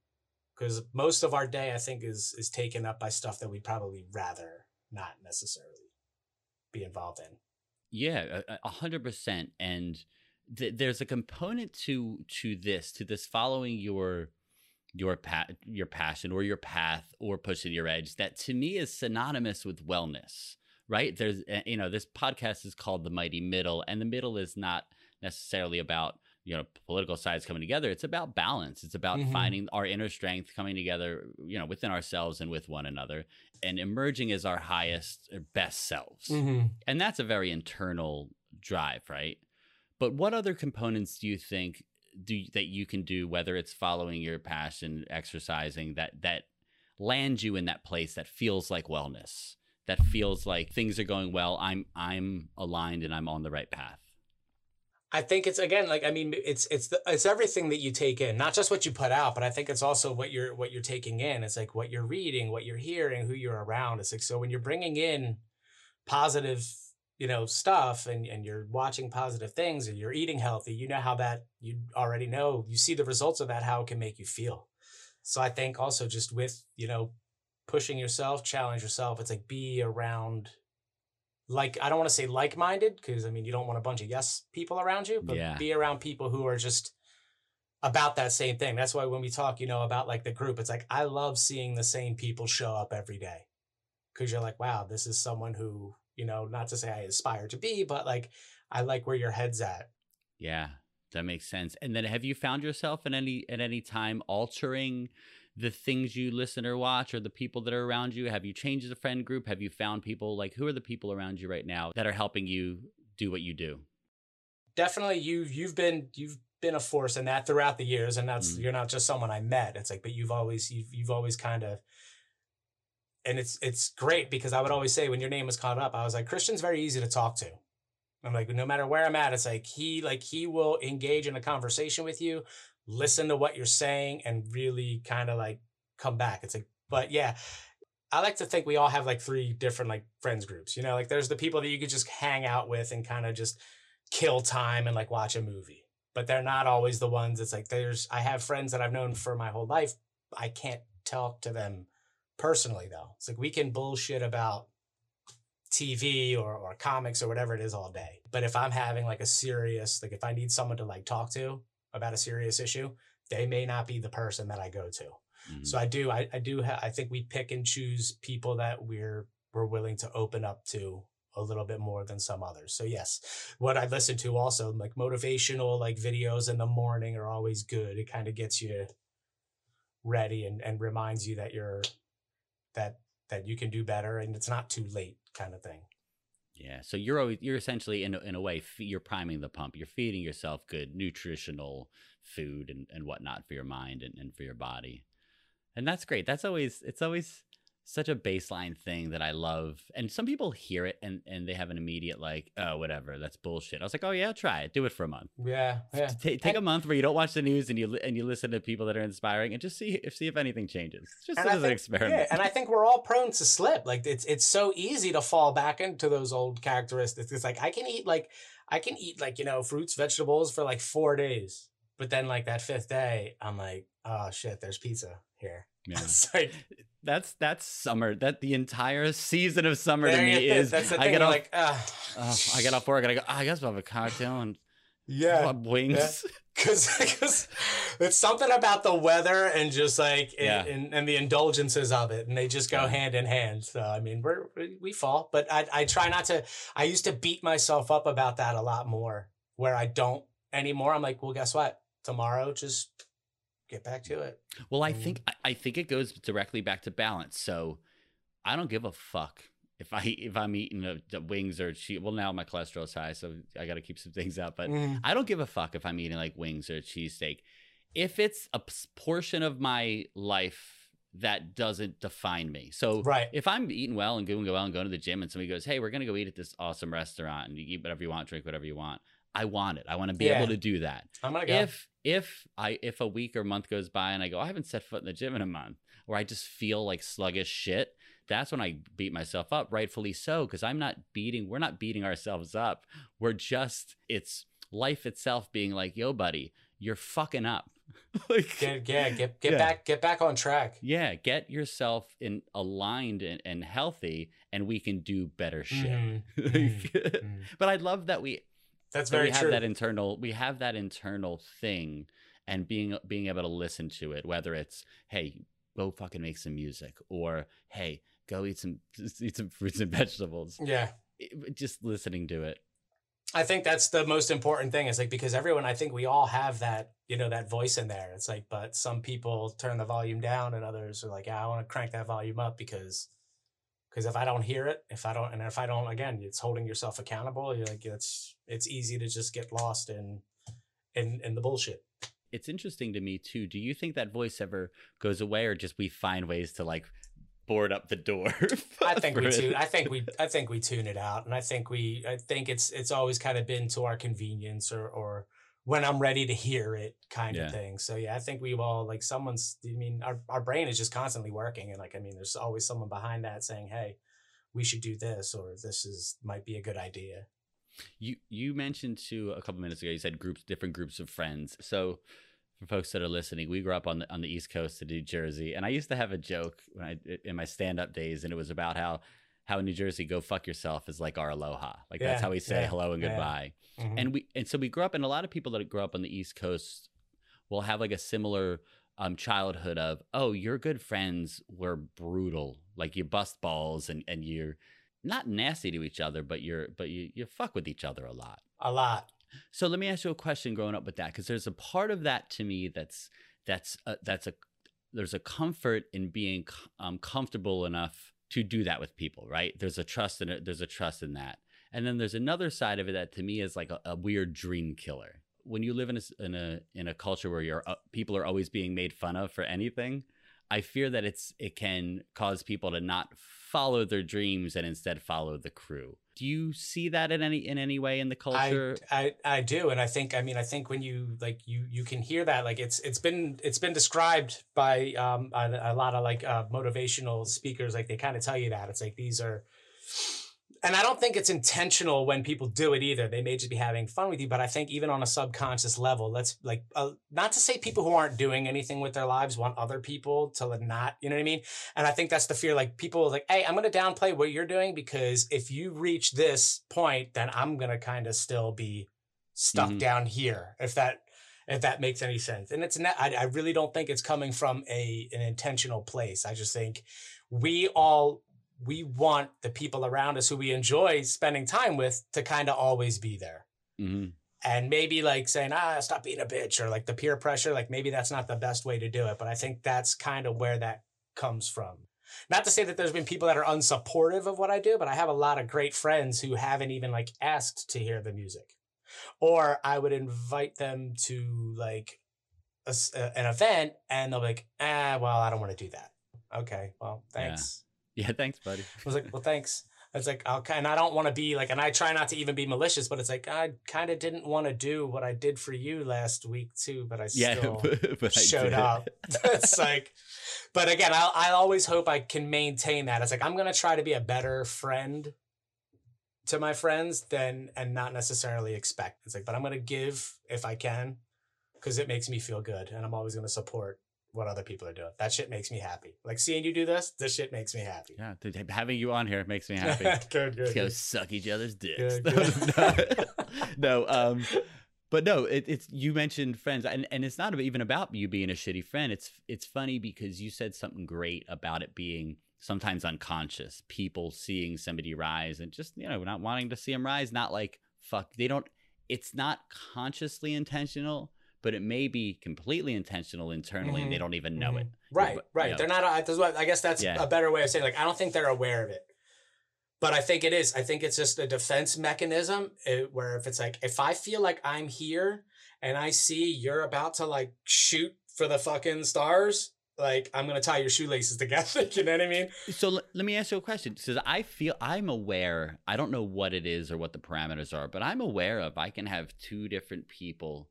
Speaker 1: because most of our day i think is is taken up by stuff that we'd probably rather not necessarily be involved in.
Speaker 3: Yeah a hundred percent and th- there's a component to to this to this following your your pa- your passion or your path or pushing your edge that to me is synonymous with wellness right? There's eh, you know this podcast is called the mighty middle and the middle is not necessarily about you know political sides coming together it's about balance it's about mm-hmm. finding our inner strength coming together you know within ourselves and with one another and emerging as our highest or best selves mm-hmm. and that's a very internal drive right but what other components do you think do that you can do whether it's following your passion exercising that that lands you in that place that feels like wellness that feels like things are going well i'm i'm aligned and i'm on the right path
Speaker 1: I think it's again like I mean it's it's the, it's everything that you take in, not just what you put out, but I think it's also what you're what you're taking in. It's like what you're reading, what you're hearing, who you're around. It's like so when you're bringing in positive you know stuff and and you're watching positive things and you're eating healthy you know how that you already know you see the results of that how it can make you feel so i think also just with you know pushing yourself challenge yourself it's like be around like i don't want to say like-minded because i mean you don't want a bunch of yes people around you but
Speaker 3: Yeah.
Speaker 1: be around people who are just about that same thing that's why when we talk you know about like the group it's like i love seeing the same people show up every day because you're like wow this is someone who you know not to say i aspire to be but like i like where your head's at
Speaker 3: Yeah, that makes sense. And then have you found yourself in any at any time altering the things you listen or watch or the people that are around you? Have you changed the friend group? Have you found people like who are the people around you right now that are helping you do what you do?
Speaker 1: definitely you've you've been you've been a force in that throughout the years and that's
Speaker 3: Mhm.
Speaker 1: you're not just someone i met it's like but you've always you've, you've always kind of and it's it's great because i would always say when your name was caught up i was like christian's very easy to talk to i'm like no matter where i'm at it's like he like he will engage in a conversation with you listen to what you're saying and really kind of like come back it's like but yeah I like to think we all have like three different like friends groups. You know, like there's the people that you could just hang out with and kind of just kill time and like watch a movie. But they're not always the ones it's like there's I have friends that I've known for my whole life. I can't talk to them personally though. It's like we can bullshit about TV or or comics or whatever it is all day. But if I'm having like a serious like if I need someone to like talk to about a serious issue, they may not be the person that I go to.
Speaker 3: Mhm.
Speaker 1: So I do, I, I do, ha- I think we pick and choose people that we're we're willing to open up to a little bit more than some others. So yes, what I listen to also like motivational like videos in the morning are always good. It kind of gets you ready and and reminds you that you're that that you can do better and it's not too late kind of thing.
Speaker 3: Yeah, so you're always you're essentially in a, in a way you're priming the pump. You're feeding yourself good nutritional food and, and whatnot for your mind and, and for your body, and that's great. That's always it's always such a baseline thing that I love. And some people hear it and and they have an immediate like oh whatever that's bullshit. I was like oh yeah try it do it for a month.
Speaker 1: Yeah, yeah.
Speaker 3: Ta- take a month where you don't watch the news and you and you listen to people that are inspiring and just see if see if anything changes. Just as
Speaker 1: I
Speaker 3: an experiment.
Speaker 1: Yeah, and I think we're all prone to slip. Like it's it's so easy to fall back into those old characteristics. It's like I can eat like I can eat like, you know, fruits, vegetables for like four days. But then like that fifth day, I'm like, oh shit, there's pizza here.
Speaker 3: Yeah.
Speaker 1: It's like
Speaker 3: That's that's summer. That the entire season of summer to
Speaker 1: there
Speaker 3: me is.
Speaker 1: That's the
Speaker 3: I
Speaker 1: thing.
Speaker 3: get off.
Speaker 1: like, ah,
Speaker 3: oh, I get off work and I go. "Ah, I guess I'll have a cocktail and
Speaker 1: yeah.
Speaker 3: club wings.
Speaker 1: Because it's something about the weather and just like
Speaker 3: Yeah.
Speaker 1: and, and the indulgences of it, and they just go
Speaker 3: Yeah.
Speaker 1: hand in hand. So I mean, we're we- we fall, but I I try not to. I used to beat myself up about that a lot more, where I don't anymore. I'm like, well, guess what? Tomorrow, just get back to it.
Speaker 3: Well, I think I, think it goes directly back to balance. So I don't give a fuck if I if I'm eating a, the wings or cheese. Well, now my cholesterol's high, so I got to keep some things out. But
Speaker 1: Mm.
Speaker 3: I don't give a fuck if I'm eating like wings or cheesesteak. If it's a portion of my life that doesn't define me. So
Speaker 1: Right.
Speaker 3: if I'm eating well and doing well and going to the gym and somebody goes, Hey, we're gonna go eat at this awesome restaurant and you eat whatever you want, drink whatever you want. I want it. I want to be
Speaker 1: Yeah.
Speaker 3: able to do that.
Speaker 1: I'm gonna go.
Speaker 3: If if I if a week or month goes by and I go, I haven't set foot in the gym in a month, or I just feel like sluggish shit, that's when I beat myself up, rightfully so, because I'm not beating, we're not beating ourselves up. We're just, it's life itself being like, yo, buddy, you're fucking up. like,
Speaker 1: get yeah, get get
Speaker 3: Yeah.
Speaker 1: back get back on track.
Speaker 3: yeah, get yourself in aligned and, and healthy, and we can do better shit. Like,
Speaker 1: Mm.
Speaker 3: but I love that we
Speaker 1: That's
Speaker 3: that
Speaker 1: very
Speaker 3: we have
Speaker 1: true.
Speaker 3: that internal we have that internal thing and being being able to listen to it whether it's hey go fucking make some music or hey go eat some eat some fruits and vegetables
Speaker 1: yeah.
Speaker 3: Just listening to it
Speaker 1: I think that's the most important thing. Is like because everyone, I think we all have that, you know, that voice in there. It's like, but some people turn the volume down, and others are like, yeah, I want to crank that volume up because, because if I don't hear it, if I don't, and if I don't, again, it's holding yourself accountable. You're like, it's it's easy to just get lost in, in in the bullshit.
Speaker 3: it's interesting to me too do you think that voice ever goes away or just we find ways to like board up the door
Speaker 1: I think we tune. I think we. I think we tune it out, and I think we. I think it's it's always kind of been to our convenience, or or when I'm ready to hear it, kind
Speaker 3: Yeah.
Speaker 1: of thing. So yeah, I think we all like someone's. I mean, our our brain is just constantly working, and like I mean, there's always someone behind that saying, "Hey, we should do this or this is might be a good idea.
Speaker 3: You you mentioned too a couple minutes ago. You said groups, different groups of friends. So for folks that are listening, we grew up on the on the East Coast of New Jersey, and I used to have a joke when I in my stand up days, and it was about how how in New Jersey, go fuck yourself is like our aloha. Like
Speaker 1: Yeah,
Speaker 3: that's how we say
Speaker 1: yeah,
Speaker 3: hello and
Speaker 1: yeah.
Speaker 3: goodbye.
Speaker 1: Mhm.
Speaker 3: And we and so we grew up, and a lot of people that grow up on the East Coast will have like a similar um, childhood of, oh, your good friends were brutal, like you bust balls and and you're not nasty to each other, but you're but you you fuck with each other a lot.
Speaker 1: a lot.
Speaker 3: So let me ask you a question growing up with that because there's a part of that to me that's that's a, that's a there's a comfort in being um, comfortable enough to do that with people, right? There's a trust in it. There's a trust in that, and then there's another side of it that to me is like a, a weird dream killer. When you live in a in a in a culture where you're uh, people are always being made fun of for anything, I fear that it's it can cause people to not follow their dreams and instead follow the crew. Do you see that in any in any way in the culture?
Speaker 1: I, I I do, and I think I mean I think when you like you you can hear that like it's it's been it's been described by um a, a lot of like uh, motivational speakers like they kind of tell you that it's like these are, and I don't think it's intentional when people do it either. They may just be having fun with you, but I think even on a subconscious level, let's like uh, not to say people who aren't doing anything with their lives want other people to not, you know what I mean? And I think that's the fear. Like people are like, hey, I'm going to downplay what you're doing because if you reach this point, then I'm going to kind of still be stuck
Speaker 3: Mhm.
Speaker 1: down here. If that, if that makes any sense. And it's not, I, I really don't think it's coming from a, an intentional place. I just think we all, we want the people around us who we enjoy spending time with to kind of always be there.
Speaker 3: Mhm.
Speaker 1: and maybe like saying ah stop being a bitch or like the peer pressure like maybe that's not the best way to do it but i think that's kind of where that comes from. Not to say that there's been people that are unsupportive of what i do but i have a lot of great friends who haven't even like asked to hear the music. Or i would invite them to like a- an event and they'll be like ah well i don't want to do that. Okay well thanks.
Speaker 3: Yeah, thanks, buddy.
Speaker 1: I was like, well, thanks. It's like, okay, and I don't want to be like, and I try not to even be malicious, but it's like, I kind of didn't want to do what I did for you last week too, but I
Speaker 3: Yeah,
Speaker 1: still
Speaker 3: but, but
Speaker 1: showed
Speaker 3: did.
Speaker 1: up. it's like, but again, I I always hope I can maintain that. It's like I'm gonna try to be a better friend to my friends than and not necessarily expect. It's like, but I'm gonna give if I can, because it makes me feel good, and I'm always gonna support what other people are doing. That shit makes me happy. Like seeing you do this, this shit makes me happy.
Speaker 3: Yeah, dude, having you on here makes me happy.
Speaker 1: good, good.
Speaker 3: Let's go
Speaker 1: good.
Speaker 3: suck each other's dicks.
Speaker 1: Good,
Speaker 3: no, no, um, but no, it, it's you mentioned friends, and and it's not even about you being a shitty friend. It's it's funny because you said something great about it being sometimes unconscious. People seeing somebody rise and just you know not wanting to see them rise. Not like fuck. They don't. It's not consciously intentional, but it may be completely intentional internally, and they
Speaker 1: Mhm.
Speaker 3: don't even know
Speaker 1: Mhm.
Speaker 3: it.
Speaker 1: Right,
Speaker 3: But,
Speaker 1: right.
Speaker 3: you know,
Speaker 1: They're not. I, that's what, I guess that's
Speaker 3: Yeah.
Speaker 1: a better way of saying. Like, I don't think they're aware of it, but I think it is. I think it's just a defense mechanism eh, where if it's like, if I feel like I'm here and I see you're about to like shoot for the fucking stars, like I'm gonna tie your shoelaces together. you know what I mean?
Speaker 3: So l- let me ask you a question. Because I feel I'm aware. I don't know what it is or what the parameters are, but I'm aware of. I can have two different people,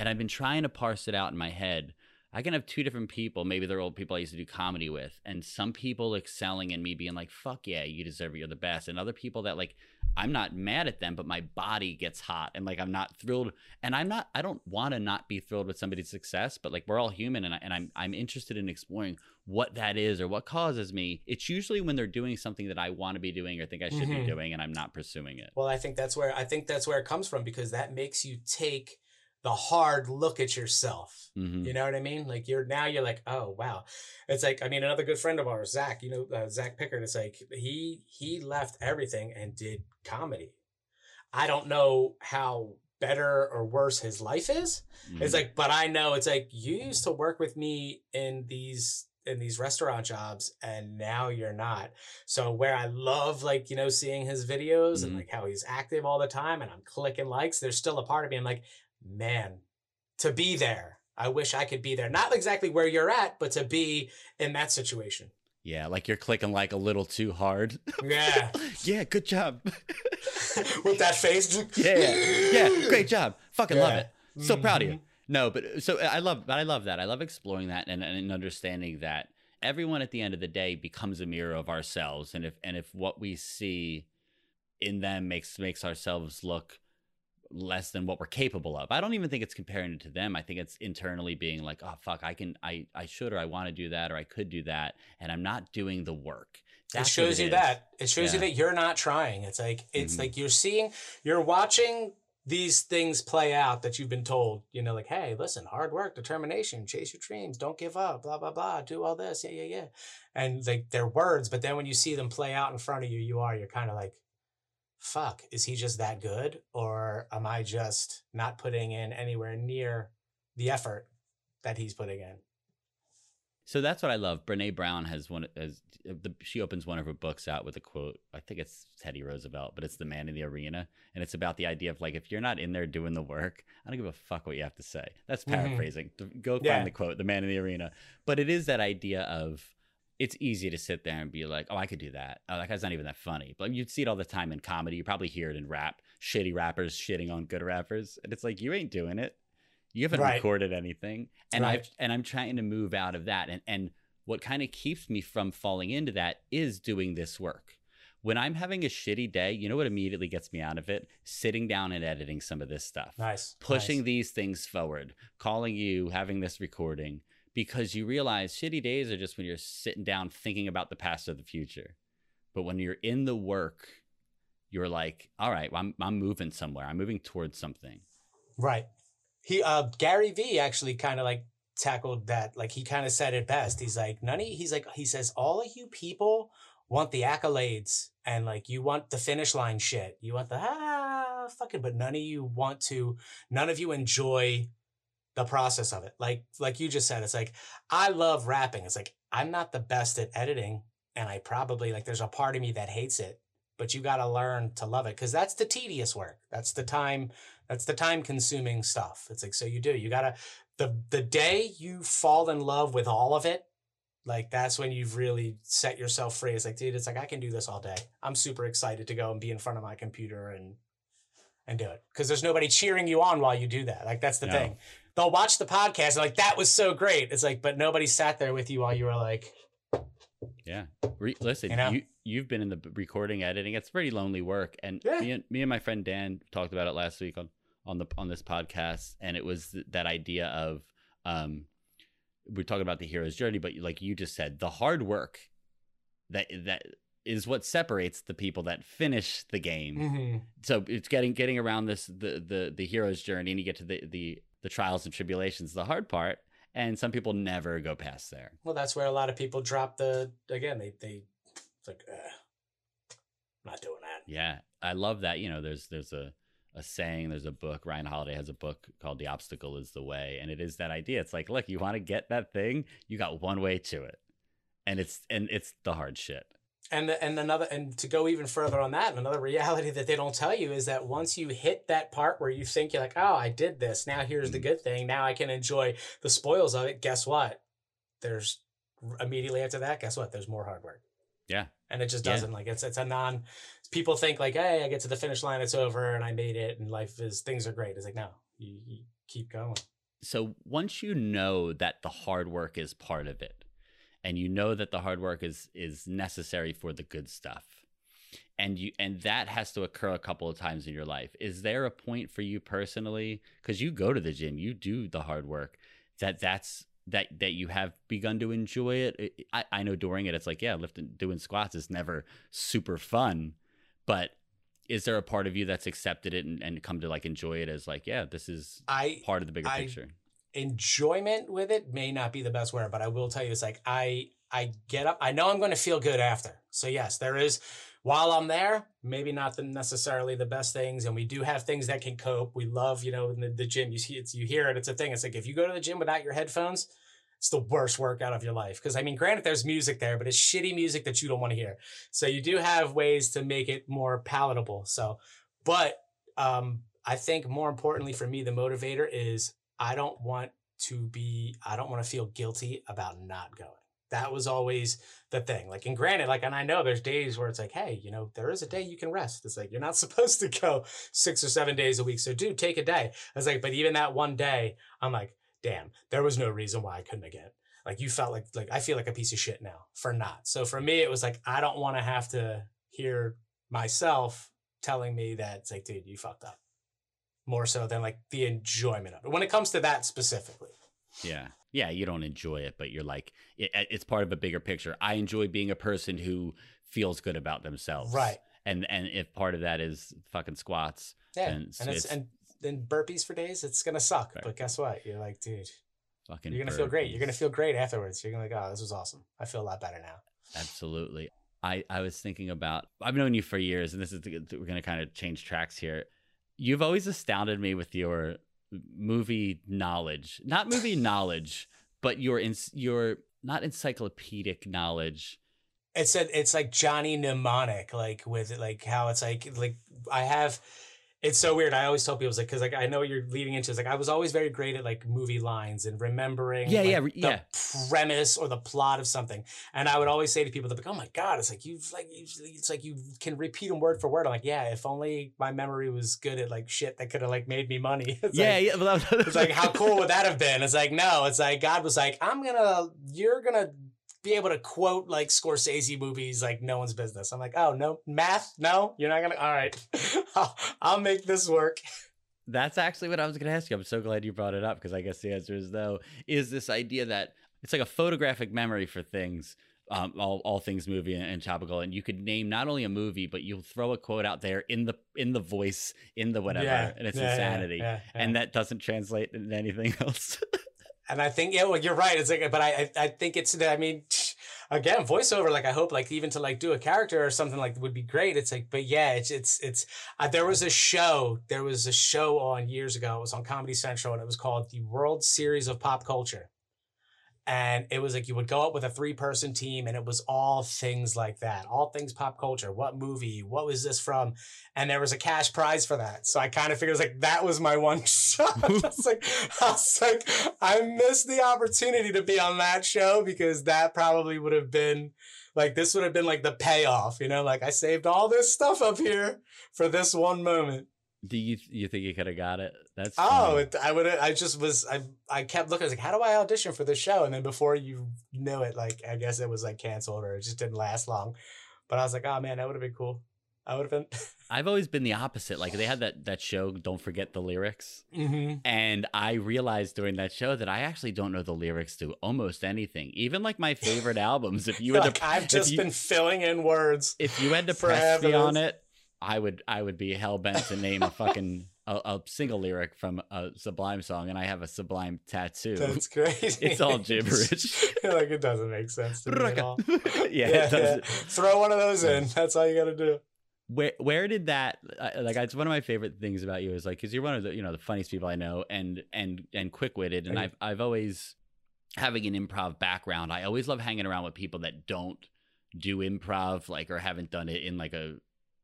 Speaker 3: and I've been trying to parse it out in my head. I can have two different people. Maybe they're old people I used to do comedy with, and some people excelling in me being like, "Fuck yeah, you deserve it. You're the best," and other people that like I'm not mad at them, but my body gets hot and like I'm not thrilled. And I'm not. I don't want to not be thrilled with somebody's success, but like we're all human, and, I, and I'm I'm interested in exploring what that is or what causes me. It's usually when they're doing something that I want to be doing or think I should
Speaker 1: Mhm.
Speaker 3: be doing, and I'm not pursuing it.
Speaker 1: Well, I think that's where I think that's where it comes from because that makes you take the hard look at yourself.
Speaker 3: hmm
Speaker 1: You know what I mean? Like you're now you're like, oh wow. It's like I mean another good friend of ours, Zach. You know uh, Zach Pickard. It's like he he left everything and did comedy. I don't know how better or worse his life is.
Speaker 3: Mm-hmm.
Speaker 1: It's like, but I know it's like you used to work with me in these in these restaurant jobs and now you're not. So where I love like, you know, seeing his videos and
Speaker 3: Mhm.
Speaker 1: like how he's active all the time and I'm clicking likes, there's still a part of me I'm like, man, to be there. I wish I could be there. Not exactly where you're at, but to be in that situation.
Speaker 3: yeah, like you're clicking like a little too hard.
Speaker 1: Yeah.
Speaker 3: yeah, good job.
Speaker 1: With that face.
Speaker 3: yeah, yeah, yeah, great job. Fucking love it. So proud of you.
Speaker 1: Mhm.
Speaker 3: No, but so I love, but I love that. I love exploring that and, and understanding that everyone at the end of the day becomes a mirror of ourselves and if and if what we see in them makes makes ourselves look less than what we're capable of. I don't even think it's comparing it to them. I think it's internally being like, "Oh fuck, I can I I should or I want to do that or I could do that and I'm not doing the work."
Speaker 1: That's it shows it you is. that. It shows yeah. you that you're not trying. It's like it's mm-hmm. like you're seeing you're watching these things play out that you've been told, you know, like, hey, listen, hard work, determination, chase your dreams, don't give up, blah, blah, blah, do all this. Yeah, yeah, yeah. And like they're words, but then when you see them play out in front of you, you are, you're kind of like, fuck, is he just that good? Or am I just not putting in anywhere near the effort that he's putting in?
Speaker 3: So that's what I love. Brene Brown has one as the, she opens one of her books out with a quote. I think it's Teddy Roosevelt, but it's the man in the arena, and it's about the idea of like if you're not in there doing the work, I don't give a fuck what you have to say. That's mm-hmm. paraphrasing. Mm-hmm. Go yeah. find the quote, the man in the arena. But it is that idea of it's easy to sit there and be like, oh, I could do that. Oh, that guy's not even that funny. But you'd see it all the time in comedy. You probably hear it in rap. Shitty rappers shitting on good rappers, and it's like you ain't doing it. You haven't right. recorded anything, and right. I've and I'm trying to move out of that. And and what kind of keeps me from falling into that is doing this work. When I'm having a shitty day, you know what immediately gets me out of it? Sitting down and editing some of this stuff.
Speaker 1: Nice.
Speaker 3: Pushing
Speaker 1: nice.
Speaker 3: these things forward, calling you, having this recording, because you realize shitty days are just when you're sitting down thinking about the past or the future. But when you're in the work, you're like, all right, well, I'm, I'm moving somewhere. I'm moving towards something.
Speaker 1: Right he uh Gary Vee actually kind of like tackled that like he kind of said it best he's like none of he's like he says all of you people want the accolades and like you want the finish line shit you want the ah fucking but none of you want to none of you enjoy the process of it like like you just said it's like i love rapping it's like i'm not the best at editing and i probably like there's a part of me that hates it but you got to learn to love it because that's the tedious work that's the time that's the time consuming stuff. It's like, so you do, you gotta, the, the day you fall in love with all of it, like that's when you've really set yourself free. It's like, dude, it's like, I can do this all day. I'm super excited to go and be in front of my computer and, and do it. Cause there's nobody cheering you on while you do that. Like that's the no. thing. They'll watch the podcast and like, that was so great. It's like, but nobody sat there with you while you were like,
Speaker 3: yeah. Re- listen, you, know? you you've been in the recording editing. It's pretty lonely work. And yeah. me and me and my friend Dan talked about it last week on on the on this podcast, and it was that idea of um, we're talking about the hero's journey, but like you just said, the hard work that that is what separates the people that finish the game. Mm-hmm. So it's getting getting around this the the the hero's journey, and you get to the the the trials and tribulations, the hard part. And some people never go past there.
Speaker 1: Well, that's where a lot of people drop the again. They they it's like, uh, not doing that.
Speaker 3: Yeah, I love that. You know, there's there's a a saying there's a book ryan holiday has a book called the obstacle is the way and it is that idea it's like look you want to get that thing you got one way to it and it's and it's the hard shit
Speaker 1: and and another and to go even further on that another reality that they don't tell you is that once you hit that part where you think you're like oh i did this. Now here's the mm-hmm. good thing. Now i can enjoy the spoils of it. Guess what? There's immediately after that guess what? There's more hard work.
Speaker 3: Yeah.
Speaker 1: And it just doesn't yeah. like it's it's a non people think like hey i get to the finish line it's over and i made it and life is things are great. It's like no you, you keep going.
Speaker 3: So once you know that the hard work is part of it and you know that the hard work is is necessary for the good stuff and you and that has to occur a couple of times in your life is there a point for you personally because you go to the gym you do the hard work that that's that that you have begun to enjoy it. I, I know during it, it's like yeah, lifting doing squats is never super fun, but is there a part of you that's accepted it and, and come to like enjoy it as like yeah, this is I part of the bigger I, picture.
Speaker 1: Enjoyment with it may not be the best word, but I will tell you, it's like I I get up. I know I'm going to feel good after. So yes, there is. While I'm there, maybe not the necessarily the best things, and we do have things that can cope. We love, you know, in the, the gym. You see, it's you hear it. It's a thing. It's like if you go to the gym without your headphones, it's the worst workout of your life. Because I mean, granted, there's music there, but it's shitty music that you don't want to hear. So you do have ways to make it more palatable. So, but um, I think more importantly for me, the motivator is I don't want to be, I don't want to feel guilty about not going. That was always the thing. Like, and granted, like, and I know there's days where it's like, hey, you know, there is a day you can rest. It's like, you're not supposed to go six or seven days a week. So, dude, take a day. I was like, but even that one day, I'm like, damn, there was no reason why I couldn't again. like you felt like like I feel like a piece of shit now for not. So for me, it was like I don't want to have to hear myself telling me that it's like, dude, you fucked up. More so than like the enjoyment of it. When it comes to that specifically.
Speaker 3: Yeah. Yeah, you don't enjoy it, but you're like it, it's part of a bigger picture. I enjoy being a person who feels good about themselves.
Speaker 1: Right.
Speaker 3: And and if part of that is fucking squats,
Speaker 1: Yeah.
Speaker 3: then
Speaker 1: and
Speaker 3: it's,
Speaker 1: it's, and then burpees for days, it's gonna suck.
Speaker 3: Right.
Speaker 1: But guess what? You're like, dude,
Speaker 3: fucking
Speaker 1: you're gonna feel great. You're gonna feel great afterwards. You're gonna like, oh, this was awesome. I feel a lot better now.
Speaker 3: Absolutely. I, I was thinking about, I've known you for years, and this is, the- we're going to kind of change tracks here. You've always astounded me with your movie knowledge. Not movie knowledge, but your, in, your not encyclopedic knowledge.
Speaker 1: it's a, it's like Johnny mnemonic, like with like how it's like like I have. It's so weird. I always tell people it's like because like I know what you're leading into. It's like I was always very great at like movie lines and remembering.
Speaker 3: Yeah,
Speaker 1: like,
Speaker 3: yeah,
Speaker 1: the
Speaker 3: yeah.
Speaker 1: Premise or the plot of something, and I would always say to people, they're like, "Oh my god!" It's like you've like you it's like you can repeat them word for word. I'm like, yeah. If only my memory was good at like shit that could have like made me money. It's
Speaker 3: yeah,
Speaker 1: like,
Speaker 3: yeah. Well,
Speaker 1: it's like how cool would that have been? It's like no, it's like God was like, I'm gonna, you're gonna be able to quote like Scorsese movies like no one's business. I'm like, oh no, math, no, you're not gonna. All right, I'll, I'll make this work.
Speaker 3: That's actually what I was to ask you. I'm so glad you brought it up because I guess the answer is no. Is this idea that it's like a photographic memory for things, um, all, all things movie and, and topical, and you could name not only a movie, but you'll throw a quote out there in the in the voice, in the whatever,
Speaker 1: Yeah,
Speaker 3: and it's
Speaker 1: yeah,
Speaker 3: insanity,
Speaker 1: yeah.
Speaker 3: and that doesn't translate into anything else.
Speaker 1: And I think yeah, well, you're right. It's like, but I, I, think it's. I mean, again, voiceover. Like, I hope, like, even to like do a character or something like would be great. It's like, but yeah, it's it's it's. Uh, there was a show. There was a show on years ago. It was on Comedy Central, and it was called the World Series of Pop Culture. And it was like you would go up with a three person team, and it was all things like that, all things pop culture. What movie? What was this from? And there was a cash prize for that. So I kind of figured it was like that was my one shot. I was like, I was like, I missed the opportunity to be on that show because that probably would have been like this would have been like the payoff, you know, like I saved all this stuff up here for this one moment.
Speaker 3: Do you you think you could have got it? That's
Speaker 1: Oh, it, I would have. I just was I I kept looking. I was like, how do I audition for this show? And then before you knew it, like I guess it was like canceled or it just didn't last long. But I was like, oh man, that would have been cool. I would have been.
Speaker 3: I've always been the opposite. Like they had that that show, Don't Forget the Lyrics.
Speaker 1: mm-hmm.
Speaker 3: And I realized during that show that I actually don't know the lyrics to almost anything, even like my favorite albums. If you had
Speaker 1: like
Speaker 3: to,
Speaker 1: I've just
Speaker 3: you-
Speaker 1: been filling in words.
Speaker 3: if you had to press me on it, I would I would be hell bent to name a fucking a, a single lyric from a Sublime song, and I have a Sublime tattoo.
Speaker 1: That's crazy.
Speaker 3: It's all gibberish.
Speaker 1: like it doesn't make sense to me at all.
Speaker 3: yeah, it does.
Speaker 1: Throw one of those in. That's all you got to do.
Speaker 3: where where did that uh, like it's one of my favorite things about you is like because you're one of the you know the funniest people I know and and and quick witted and I've I've always having an improv background I always love hanging around with people that don't do improv like or haven't done it in like a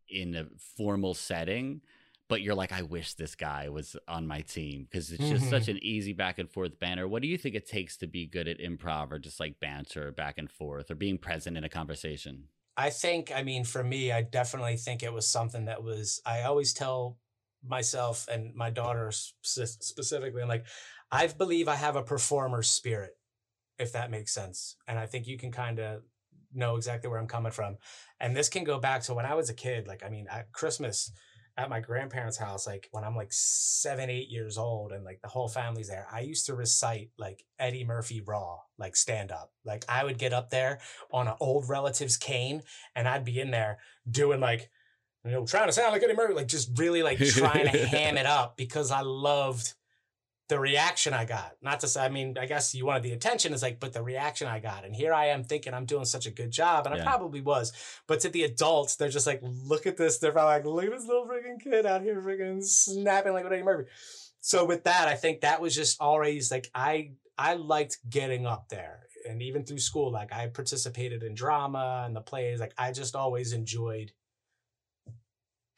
Speaker 3: in a formal setting but you're like I wish this guy was on my team because it's just
Speaker 1: Mhm.
Speaker 3: such an easy back and forth banner what do you think it takes to be good at improv or just like banter back and forth or being present in a conversation
Speaker 1: I think, I mean, for me, I definitely think it was something that was, I always tell myself and my daughter specifically, I'm like, I believe I have a performer spirit, if that makes sense. And I think you can kind of know exactly where I'm coming from. And this can go back to when I was a kid. Like, I mean, at Christmas, at my grandparents' house, like when I'm like seven, eight years old and like the whole family's there, I used to recite like Eddie Murphy Raw, like stand up. Like I would get up there on an old relative's cane and I'd be in there doing like, you know, trying to sound like Eddie Murphy, like just really like trying to ham it up because I loved the reaction I got. Not to say, I mean, I guess you wanted the attention. It's like, but the reaction I got. And here I am thinking I'm doing such a good job. And I probably was. But to the adults, they're just like, look at this. They're probably like, look at this little freaking kid out here freaking snapping like Eddie Murphy. So with that, I think that was just always like I I liked getting up there. And even through school, like I participated in drama and the plays. Like I just always enjoyed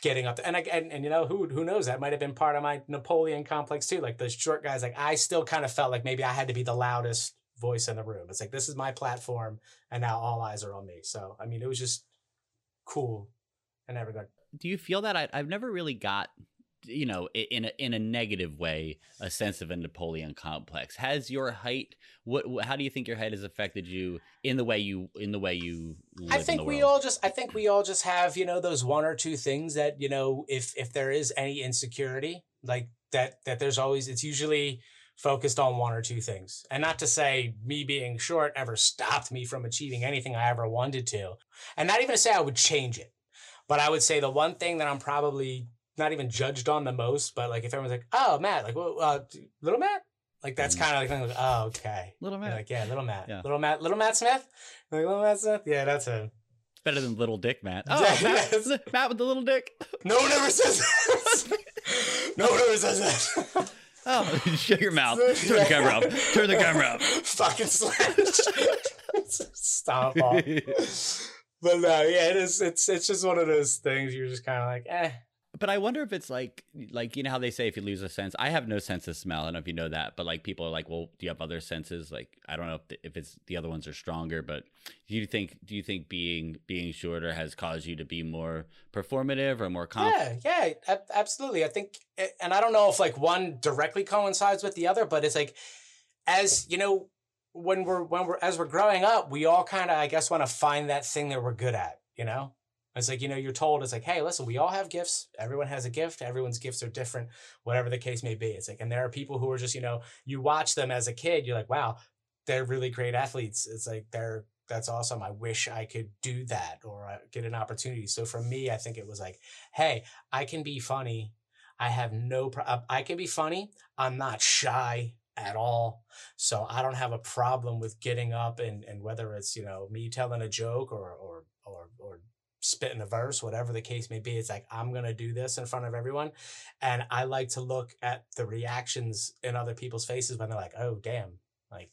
Speaker 1: getting up. And I, and, and you know who who knows that might have been part of my Napoleon complex too. Like those short guys, like I still kind of felt like maybe I had to be the loudest voice in the room. It's like this is my platform, and now all eyes are on me. So I mean, it was just cool in every regard.
Speaker 3: do you feel that I, I've never really got you know, in a in a negative way, a sense of a Napoleon complex. Has your height? What? How do you think your height has affected you in the way you in the way you?
Speaker 1: I
Speaker 3: in
Speaker 1: think we all just I think we all just have, you know, those one or two things that, you know, if if there is any insecurity, like that that there's always it's usually focused on one or two things. And not to say me being short ever stopped me from achieving anything I ever wanted to. And not even to say I would change it. But I would say the one thing that I'm probably not even judged on the most, but like if everyone's like, "Oh, Matt, like, well, uh, little Matt," like that's
Speaker 3: Mhm.
Speaker 1: kind of like, oh, okay,
Speaker 3: little
Speaker 1: You're like, yeah, little Matt,
Speaker 3: Yeah.
Speaker 1: little Matt, little Matt Smith, like little Matt Smith, yeah, that's him.
Speaker 3: Better than little dick Matt. Oh, Matt. Matt with the little dick.
Speaker 1: No one ever says that. no one ever says that.
Speaker 3: Oh, shut your mouth. Turn the camera up. Turn the camera up.
Speaker 1: Fucking slash. Stop off. But no, yeah, it is. It's it's just one of those things. You're just kind of like, eh.
Speaker 3: But I wonder if it's like like you know how they say if you lose a sense. I have no sense of smell. I don't know if you know that, but like people are like, well, do you have other senses? Like I don't know if, the, if it's the other ones are stronger, but do you think do you think being being shorter has caused you to be more performative or more confident?
Speaker 1: Yeah, yeah, ab- absolutely. I think, and I don't know if like one directly coincides with the other, but it's like, as you know, when we're when we're as we're growing up, we all kind of, I guess, want to find that thing that we're good at. You know, it's like you know, you're told it's like, hey, listen, we all have gifts. Everyone has a gift. Everyone's gifts are different, whatever the case may be. It's like, and there are people who are just, you know, you watch them as a kid, you're like, wow, they're really great athletes. It's like they're that's awesome. I wish I could do that or uh, get an opportunity. So for me, I think it was like, hey, I can be funny. I have no pro- I can be funny. I'm not shy at all. So I don't have a problem with getting up and and whether it's, you know, me telling a joke or or or in a verse, whatever the case may be, it's like I'm going to do this in front of everyone and I like to look at the reactions in other people's faces when they're like, "Oh, damn." Like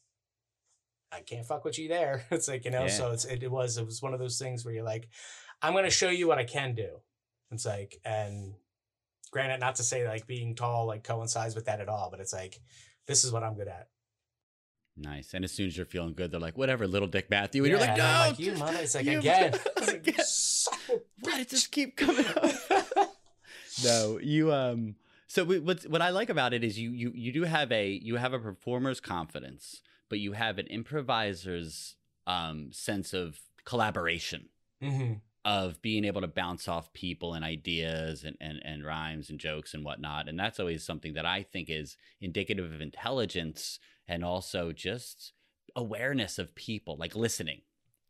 Speaker 1: I can't fuck with you there. It's like, you know,
Speaker 3: Yeah.
Speaker 1: so it's it, it was it was one of those things where you're like, I'm gonna show you what I can do. It's like, and granted, not to say like being tall like coincides with that at all, but it's like, this is what I'm good at.
Speaker 3: Nice. And as soon as you're feeling good, they're like, whatever, little dick Matthew. And you're like, no,
Speaker 1: like, you mother. It's like
Speaker 3: you-
Speaker 1: again.
Speaker 3: Again. why does this keep coming up? no, you um. So we- what what I like about it is you you you do have a you have a performer's confidence, but you have an improviser's um sense of collaboration
Speaker 1: Mhm.
Speaker 3: Of being able to bounce off people and ideas and, and, and rhymes and jokes and whatnot. And that's always something that I think is indicative of intelligence and also just awareness of people, like listening.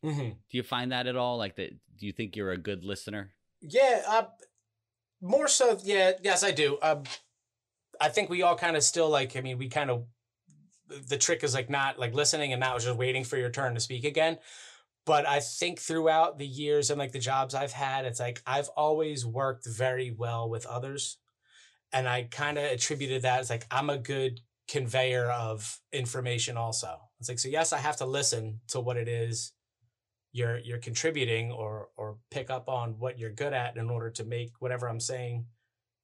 Speaker 1: Mhm.
Speaker 3: Do you find that at all? Like that do you think you're a good listener?
Speaker 1: Yeah, uh, more so. Yeah, yes, I do. Um, I think we all kind of still like. I mean, we kind of. The trick is like not like listening and not just waiting for your turn to speak again. But I think throughout the years and like the jobs I've had, it's like I've always worked very well with others, and I kind of attributed that as like I'm a good conveyor of information. Also, it's like so. Yes, I have to listen to what it is you're you're contributing or or pick up on what you're good at in order to make whatever I'm saying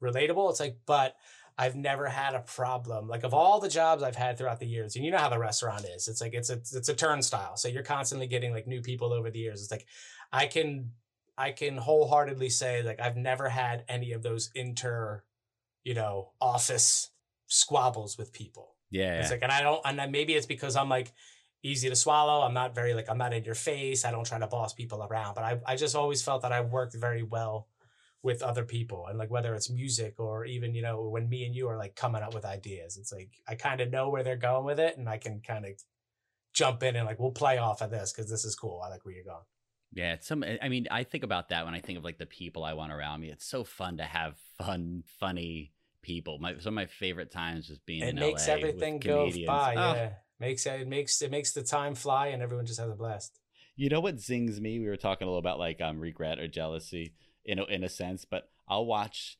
Speaker 1: relatable. It's like, but I've never had a problem. Like of all the jobs I've had throughout the years, and you know how the restaurant is. It's like it's a it's a turnstile. So you're constantly getting like new people over the years. It's like I can I can wholeheartedly say like I've never had any of those inter, you know, office squabbles with people.
Speaker 3: Yeah.
Speaker 1: It's like, and I don't, and maybe it's because I'm like easy to swallow. I'm not very like, I'm not in your face. I don't try to boss people around, but I, I just always felt that I worked very well with other people. And like, whether it's music or even, you know, when me and you are like coming up with ideas, it's like, I kind of know where they're going with it and I can kind of jump in and like, we'll play off of this because this is cool. I like where you're going.
Speaker 3: Yeah, it's some. I mean, I think about that when I think of like the people I want around me. It's so fun to have fun, funny people. My some of my favorite times was being
Speaker 1: It
Speaker 3: in
Speaker 1: makes
Speaker 3: LA
Speaker 1: everything go by.
Speaker 3: Oh,
Speaker 1: Yeah. Makes it makes it makes the time fly and everyone just has a blast.
Speaker 3: You know what zings me? We were talking a little about like um regret or jealousy in a, in a sense, but I'll watch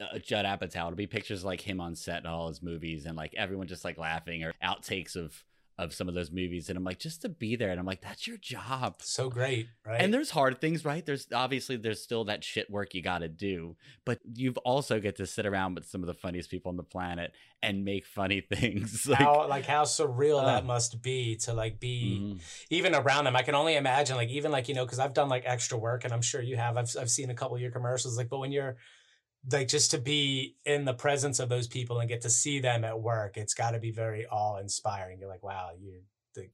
Speaker 3: uh, Judd Apatow. It'll be pictures like him on set in all his movies, and like everyone just like laughing or outtakes of of some of those movies, and I'm like just to be there, and I'm like that's your job.
Speaker 1: So great, right?
Speaker 3: And there's hard things, right? There's obviously there's still that shit work you got to do, but you've also get to sit around with some of the funniest people on the planet and make funny things. Like,
Speaker 1: how like how surreal that
Speaker 3: Uh.
Speaker 1: must be to like be
Speaker 3: Mhm.
Speaker 1: even around them. I can only imagine like even like you know because I've done like extra work and I'm sure you have. I've I've seen a couple of your commercials like, but when you're like just to be in the presence of those people and get to see them at work it's got to be very awe inspiring you're like wow you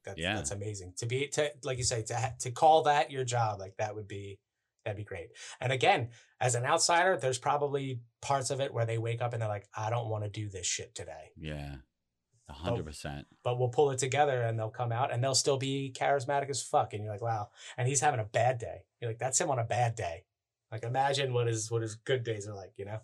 Speaker 1: that's,
Speaker 3: Yeah.
Speaker 1: that's amazing. To be to like you say to to call that your job like that would be that'd be great. And again as an outsider there's probably parts of it where they wake up and they're like i don't want to do this shit today.
Speaker 3: Yeah. A hundred percent.
Speaker 1: but we'll pull it together and they'll come out and they'll still be charismatic as fuck and you're like wow. And he's having a bad day. You're like that's him on a bad day like imagine what his what his good days are like you know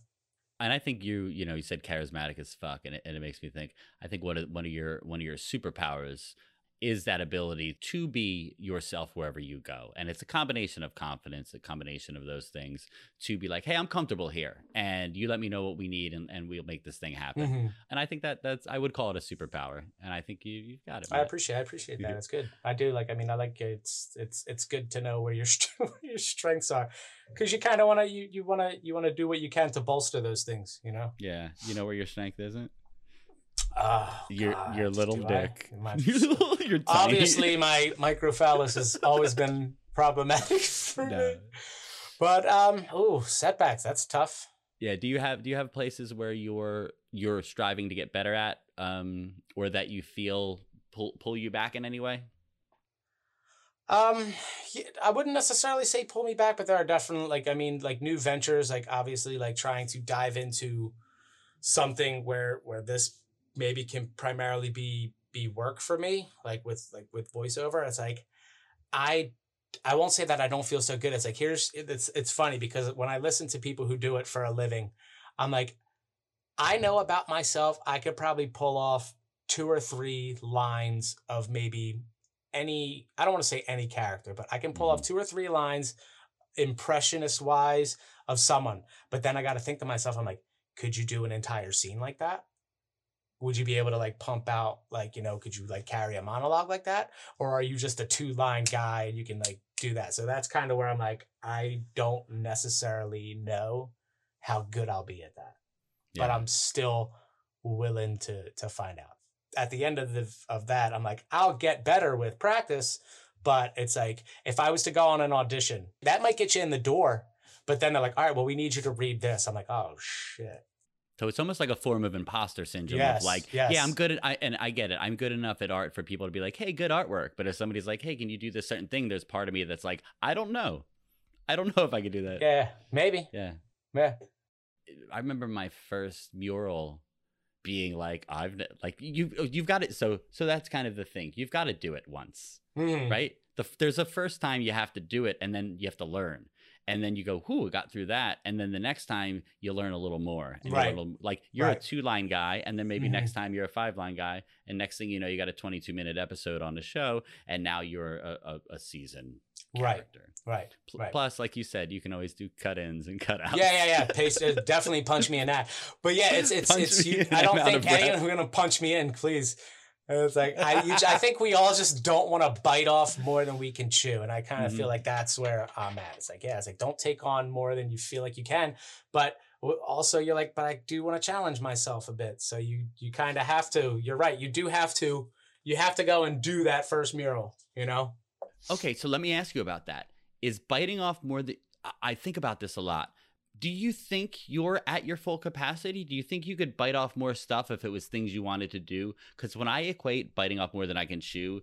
Speaker 3: And I think you, you know, you said charismatic as fuck, and it, and it makes me think. I think one of one of your one of your superpowers is that ability to be yourself wherever you go, and it's a combination of confidence, a combination of those things to be like, hey, I'm comfortable here, and you let me know what we need, and, and we'll make this thing happen.
Speaker 1: Mm-hmm.
Speaker 3: And I think that that's I would call it a superpower, and I think you you've got it.
Speaker 1: I
Speaker 3: man.
Speaker 1: appreciate I appreciate
Speaker 3: You
Speaker 1: that.
Speaker 3: do.
Speaker 1: It's good. I do like I mean I like it's it's it's good to know where your where your strengths are cuz you kind of want to you you want to you want to do what you can to bolster those things, you know.
Speaker 3: Yeah, you know where your strength isn't.
Speaker 1: Oh,
Speaker 3: Your
Speaker 1: God,
Speaker 3: your little
Speaker 1: I?
Speaker 3: dick.
Speaker 1: My-
Speaker 3: your
Speaker 1: Obviously my microphallus has always been problematic for
Speaker 3: No.
Speaker 1: me. But um oh, setbacks, that's tough.
Speaker 3: Yeah. Do you have do you have places where you're you're striving to get better at, um, or that you feel pull pull you back in any way?
Speaker 1: Um, I wouldn't necessarily say pull me back, but there are definitely like I mean like new ventures, like obviously like trying to dive into something where where this maybe can primarily be be work for me, like with like with voiceover. It's like I I won't say that I don't feel so good. It's like here's it's it's funny because when I listen to people who do it for a living, I'm like I know about myself. I could probably pull off two or three lines of maybe any I don't want to say any character, but I can pull off mm-hmm. two or three lines impressionist wise of someone. But then I got to think to myself, I'm like, could you do an entire scene like that? Would you be able to like pump out like, you know, could you like carry a monologue like that? Or are you just a two line guy and you can like do that? So that's kind of where I'm like, I don't necessarily know how good I'll be at that. But I'm still willing to to find out. At the end of the of that, I'm like, I'll get better with practice. But it's like if I was to go on an audition, that might get you in the door. But then they're like, all right, well, we need you to read this. I'm like, oh shit.
Speaker 3: So it's almost like a form of imposter syndrome
Speaker 1: Yes,
Speaker 3: of like,
Speaker 1: yes.
Speaker 3: yeah, I'm good at, I, and I get it. I'm good enough at art for people to be like, hey, good artwork. But if somebody's like, hey, can you do this certain thing? There's part of me that's like, I don't know. I don't know if I could do that.
Speaker 1: Yeah, maybe.
Speaker 3: yeah.
Speaker 1: Yeah.
Speaker 3: I remember my first mural being like I've like you you've got it so so that's kind of the thing you've got to do it once
Speaker 1: Mhm.
Speaker 3: right the, there's a first time you have to do it and then you have to learn and then you go whoo got through that and then the next time you learn a little more
Speaker 1: Right.
Speaker 3: a little- like you're
Speaker 1: Right.
Speaker 3: a two line guy and then maybe
Speaker 1: Mhm.
Speaker 3: next time you're a five line guy and next thing you know you got a 22 minute episode on the show and now you're a, a, a season
Speaker 1: Right.
Speaker 3: character
Speaker 1: Right.
Speaker 3: Pl-
Speaker 1: Right.
Speaker 3: plus like you said you can always do cut ins and cut outs
Speaker 1: Yeah, yeah, yeah. Pace, uh, definitely punch me in that. But yeah, it's it's
Speaker 3: Punch
Speaker 1: it's. You, I don't think anyone's gonna punch me in, please. And It's like I, you, I think we all just don't want to bite off more than we can chew, and I kind of
Speaker 3: Mhm.
Speaker 1: feel like that's where I'm at. It's like yeah, it's like don't take on more than you feel like you can, but also you're like, but I do want to challenge myself a bit. So you you kind of have to. You're right. You do have to. You have to go and do that first mural. You know.
Speaker 3: Okay, so let me ask you about that. Is biting off more than I think about this a lot. Do you think you're at your full capacity? Do you think you could bite off more stuff if it was things you wanted to do? Because when I equate biting off more than I can chew,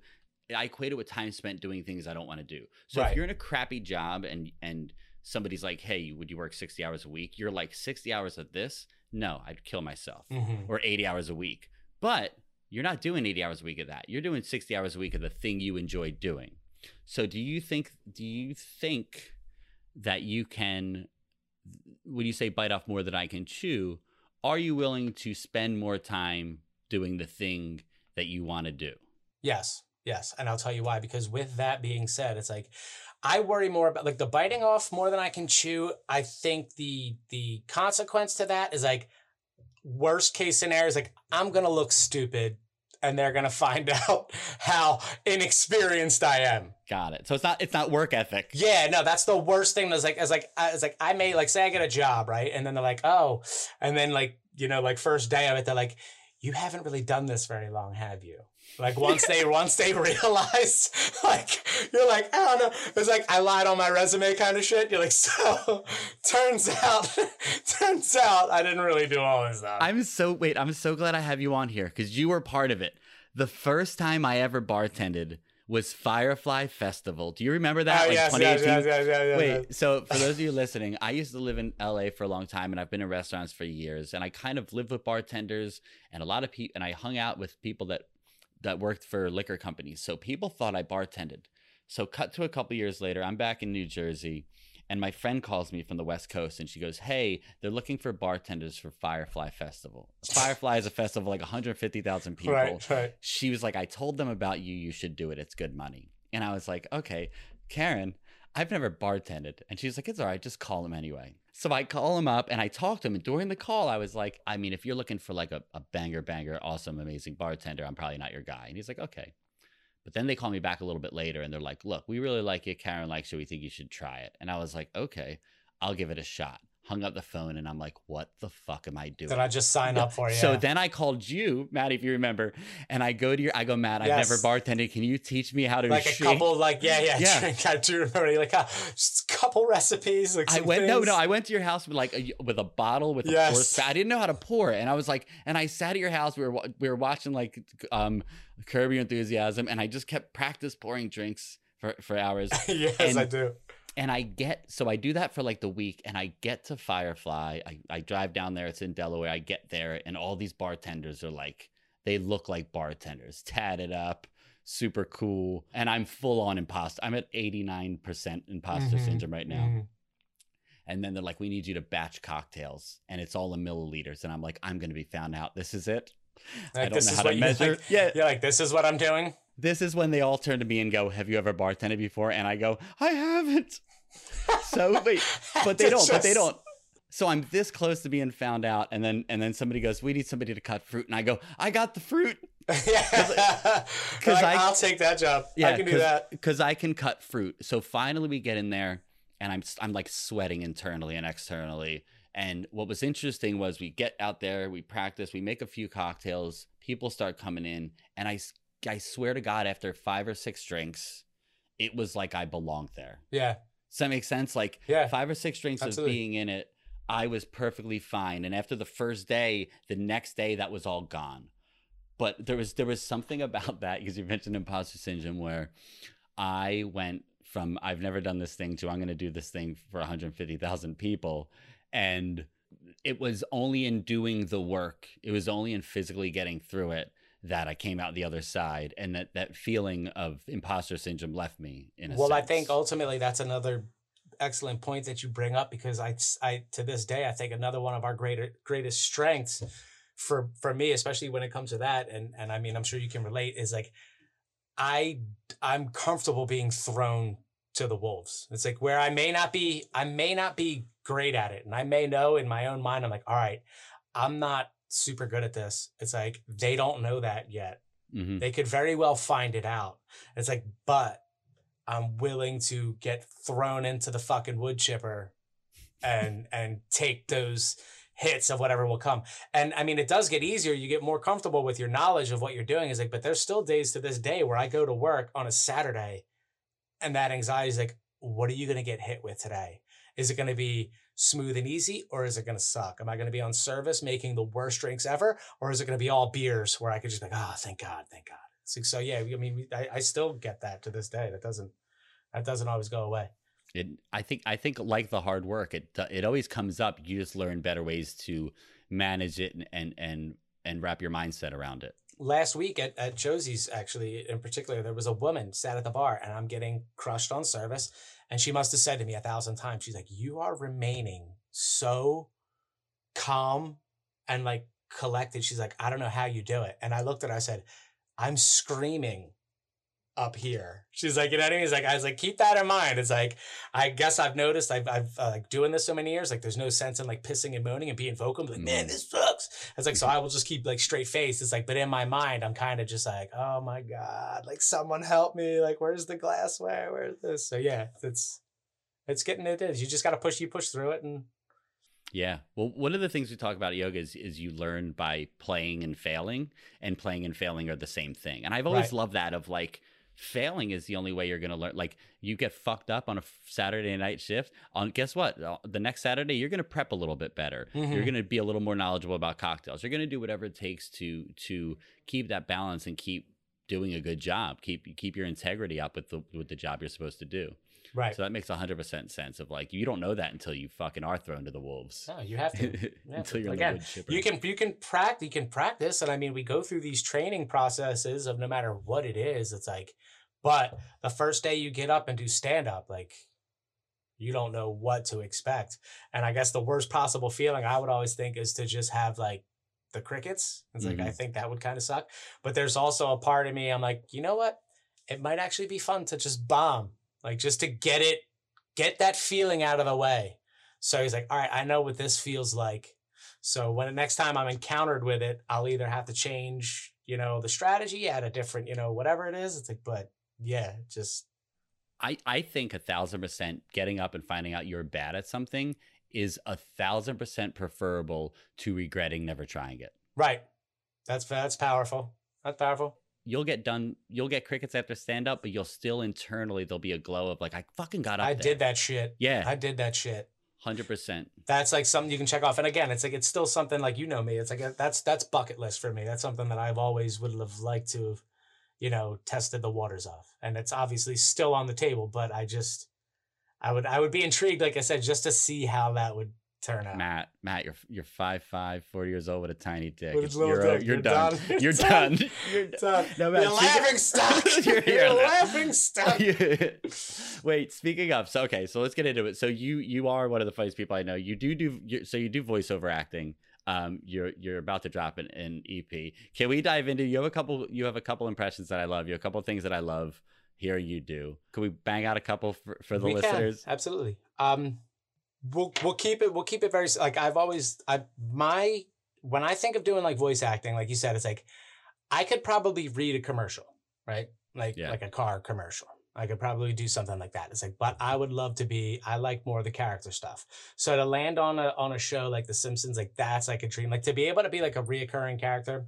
Speaker 3: I equate it with time spent doing things I don't want to do. So
Speaker 1: Right.
Speaker 3: if you're in a crappy job and and somebody's like, "Hey, would you work 60 hours a week?" You're like, "60 hours of this? No, I'd kill myself."
Speaker 1: Mhm.
Speaker 3: or 80 hours a week. But you're not doing 80 hours a week of that. You're doing 60 hours a week of the thing you enjoy doing. So do you think do you think that you can when you say bite off more than I can chew, are you willing to spend more time doing the thing that you want to do?
Speaker 1: Yes, yes. And I'll tell you why. Because with that being said, it's like I worry more about like the biting off more than I can chew. I think the the consequence to that is like worst case scenario is like I'm gonna look stupid and they're gonna find out how inexperienced I am.
Speaker 3: Got it. So it's not it's not work ethic.
Speaker 1: Yeah, no, that's the worst thing. That's like, as like, I it's like I may like say I get a job, right, and then they're like, oh, and then like you know, like first day of it, they're like, you haven't really done this very long, have you? Like once they once they realize, like you're like, I don't know. It's like I lied on my resume kind of shit. You're like, so turns out turns out I didn't really do all this stuff.
Speaker 3: I'm so wait, I'm so glad I have you on here because you were part of it. The first time I ever bartended was Firefly Festival. Do you remember that?
Speaker 1: Oh,
Speaker 3: like
Speaker 1: yes, yes,
Speaker 3: 2018?
Speaker 1: yes, yes, yes,
Speaker 3: Wait, so for those of you listening, I used to live in LA for a long time and I've been in restaurants for years and I kind of lived with bartenders and a lot of people and I hung out with people that that worked for liquor companies. So people thought I bartended. So cut to a couple years later, I'm back in New Jersey and my friend calls me from the West Coast and she goes, "Hey, they're looking for bartenders for Firefly Festival. Firefly is a festival of like 150,000 people."
Speaker 1: Right, right.
Speaker 3: she was like, I told them about you. You should do it. It's good money. And I was like, okay, Karen, I've never bartended. And she's like, it's all right. Just call him anyway. So I call him up and I talk to him. And during the call, I was like, I mean, if you're looking for like a, a banger, banger, awesome, amazing bartender, I'm probably not your guy. And he's like, okay. But then they call me back a little bit later and they're like, look, we really like you. Karen likes you. We think you should try it. And I was like, okay, I'll give it a shot. Hung up the phone and I'm like, what the fuck am I doing?
Speaker 1: Did I just sign up for you?
Speaker 3: So then I called you, Matt, if you remember, and I go to your, I go, Matt, I've never bartended. Can you teach me how to
Speaker 1: like a couple, like yeah, yeah,
Speaker 3: Yeah.
Speaker 1: drink. I do remember. Like uh, just a couple recipes. Like
Speaker 3: I went no
Speaker 1: things.
Speaker 3: no I went to your house with like a, with a bottle with a pour I didn't know how to pour it and I was like and I sat at your house we were we were watching like um Curb Your Enthusiasm and I just kept practice pouring drinks for for hours.
Speaker 1: Yes,
Speaker 3: And-
Speaker 1: I do.
Speaker 3: and I get so I do that for like the week and I get to Firefly. I, I drive down there it's in Delaware I get there and all these bartenders are like they look like bartenders tatted up super cool and I'm full on imposter I'm at 89% imposter
Speaker 1: Mhm,
Speaker 3: syndrome right now.
Speaker 1: Mhm.
Speaker 3: and then they're like we need you to batch cocktails and it's all in milliliters and I'm like I'm going to be found out. This is it I don't
Speaker 1: this
Speaker 3: know
Speaker 1: is
Speaker 3: how to measure
Speaker 1: like.
Speaker 3: yeah
Speaker 1: You're like, this is what I'm doing.
Speaker 3: this is when they all turn to me and go, "Have you ever bartended before?" And I go, "I haven't." So wait, but they don't. But they don't. So I'm this close to being found out, and then and then somebody goes, "We need somebody to cut fruit," and I go, "I got the fruit."
Speaker 1: yeah,
Speaker 3: 'cause
Speaker 1: like, I'll take that job.
Speaker 3: Yeah,
Speaker 1: I can do that.
Speaker 3: because I can cut fruit. So finally, we get in there, and I'm I'm like sweating internally and externally. And what was interesting was we get out there, we practice, we make a few cocktails, people start coming in, and I I swear to God, after five or six drinks, it was like I belonged there.
Speaker 1: Yeah,
Speaker 3: Does that make sense? Like
Speaker 1: yeah.
Speaker 3: five or six drinks
Speaker 1: Absolutely.
Speaker 3: of being in it, I was perfectly fine. And after the first day, the next day that was all gone. But there was there was something about that because you mentioned imposter syndrome where I went from I've never done this thing to I'm going to do this thing for 150,000 people, and it was only in doing the work, it was only in physically getting through it that I came out the other side, and that that feeling of imposter syndrome left me. In a
Speaker 1: Well, I think ultimately that's another excellent point that you bring up because I, I to this day I think another one of our greater greatest strengths for for me, especially when it comes to that, and and I mean I'm sure you can relate, is like I I'm comfortable being thrown to the wolves. It's like where I may not be I may not be great at it, and I may know in my own mind I'm like, all right, I'm not super good at this. It's like they don't know that yet.
Speaker 3: Mhm.
Speaker 1: They could very well find it out. It's like, but I'm willing to get thrown into the fucking wood chipper and and take those hits of whatever will come. And I mean, it does get easier. You get more comfortable with your knowledge of what you're doing. Is like, but there's still days to this day where I go to work on a Saturday and that anxiety is like, what are you going to get hit with today? Is it going to be smooth and easy or is it going to suck? Am I going to be on service making the worst drinks ever or is it going to be all beers where I could just be like, oh, thank God, thank God. So, so yeah, I mean, I, I still get that to this day. That doesn't, that doesn't always go away.
Speaker 3: It, I think, I think, like the hard work, it it always comes up. You just learn better ways to manage it and and and, and wrap your mindset around it.
Speaker 1: Last week at, at Josie's, actually, in particular, there was a woman sat at the bar and I'm getting crushed on service. And she must have said to me a thousand times, she's like, You are remaining so calm and like collected. She's like, I don't know how you do it. And I looked at her, I said, I'm screaming up here. She's like, you know what I mean? It's like, I was like, keep that in mind. It's like, I guess I've noticed I've, I've uh, like doing this so many years, like there's no sense in like pissing and moaning and being vocal. Like, man, this sucks. It's like, so mm-hmm. I will just keep like straight face. It's like, but in my mind, I'm kind of just like, oh my God, like someone help me. Like, where's the glassware? Where's this? So yeah, it's, it's getting it is. You just got to push, you push through it. And
Speaker 3: Yeah. Well, one of the things we talk about yoga is, is you learn by playing and failing, and playing and failing are the same thing. And I've always
Speaker 1: Right.
Speaker 3: loved that of like failing is the only way you're going to learn. Like you get fucked up on a Saturday night shift. On guess what? Uh, The next Saturday you're going to prep a little bit better. You're
Speaker 1: Mhm.
Speaker 3: going to be a little more knowledgeable about cocktails. You're going to do whatever it takes to to keep that balance and keep doing a good job. Keep keep your integrity up with the with the job you're supposed to do.
Speaker 1: Right.
Speaker 3: So that makes 100% sense of like you don't know that until you fucking are thrown to the wolves.
Speaker 1: No, you have to. You have
Speaker 3: until
Speaker 1: to.
Speaker 3: you're
Speaker 1: Again,
Speaker 3: in the wood chipper.
Speaker 1: you can you can practice you can practice and i mean we go through these training processes of no matter what it is it's like but the first day you get up and do stand up like you don't know what to expect and i guess the worst possible feeling i would always think is to just have like the crickets it's like i
Speaker 3: Mhm.
Speaker 1: think that would kind of suck but there's also a part of me i'm like you know what it might actually be fun to just bomb like just to get it get that feeling out of the way so he's like all right i know what this feels like so when next time I'm encountered with it, I'll either have to change, you know, the strategy, add a different, you know, whatever it is. It's like, but yeah, just
Speaker 3: I, I think a thousand percent getting up and finding out you're bad at something is a thousand percent preferable to regretting never trying it.
Speaker 1: right. That's that's powerful. That's powerful.
Speaker 3: You'll get done. You'll get crickets after stand up, but you'll still internally there'll be a glow of like I fucking got up.
Speaker 1: I
Speaker 3: there.
Speaker 1: did that shit.
Speaker 3: Yeah,
Speaker 1: I did that shit.
Speaker 3: hundred percent.
Speaker 1: That's like something you can check off. And again, it's like it's still something like you know me. It's like a, that's that's bucket list for me. That's something that I've always would have liked to have, you know, tested the waters of. And it's obviously still on the table, but I just I would I would be intrigued, like I said, just to see how that would turn out.
Speaker 3: Matt, Matt, you're you're five five, 40 years old with a tiny dick.
Speaker 1: With a
Speaker 3: you're, uh,
Speaker 1: dick,
Speaker 3: you're,
Speaker 1: you're
Speaker 3: done.
Speaker 1: done.
Speaker 3: You're
Speaker 1: Done.
Speaker 3: You're done. No, Matt,
Speaker 1: You're laughing stock.
Speaker 3: You're-
Speaker 1: You're, laughing stock.
Speaker 3: Wait, speaking of, so okay, so let's get into it. So you you are one of the funniest people I know. You do do so you do voiceover acting. Um, you're you're about to drop an, an EP. Can we dive into? You have a couple. You have a couple impressions that I love. You have a couple things that I love hearing you do. Can we bang out a couple for, for the
Speaker 1: We can,
Speaker 3: listeners?
Speaker 1: absolutely. Um, we'll we'll keep it. We'll keep it very like I've always. I my when I think of doing like voice acting, like you said, it's like I could probably read a commercial, right? Like
Speaker 3: Yeah.
Speaker 1: like a car commercial. I could probably do something like that. It's like, but I would love to be. I like more of the character stuff. So to land on a on a show like The Simpsons, like that's like a dream. Like to be able to be like a reoccurring character.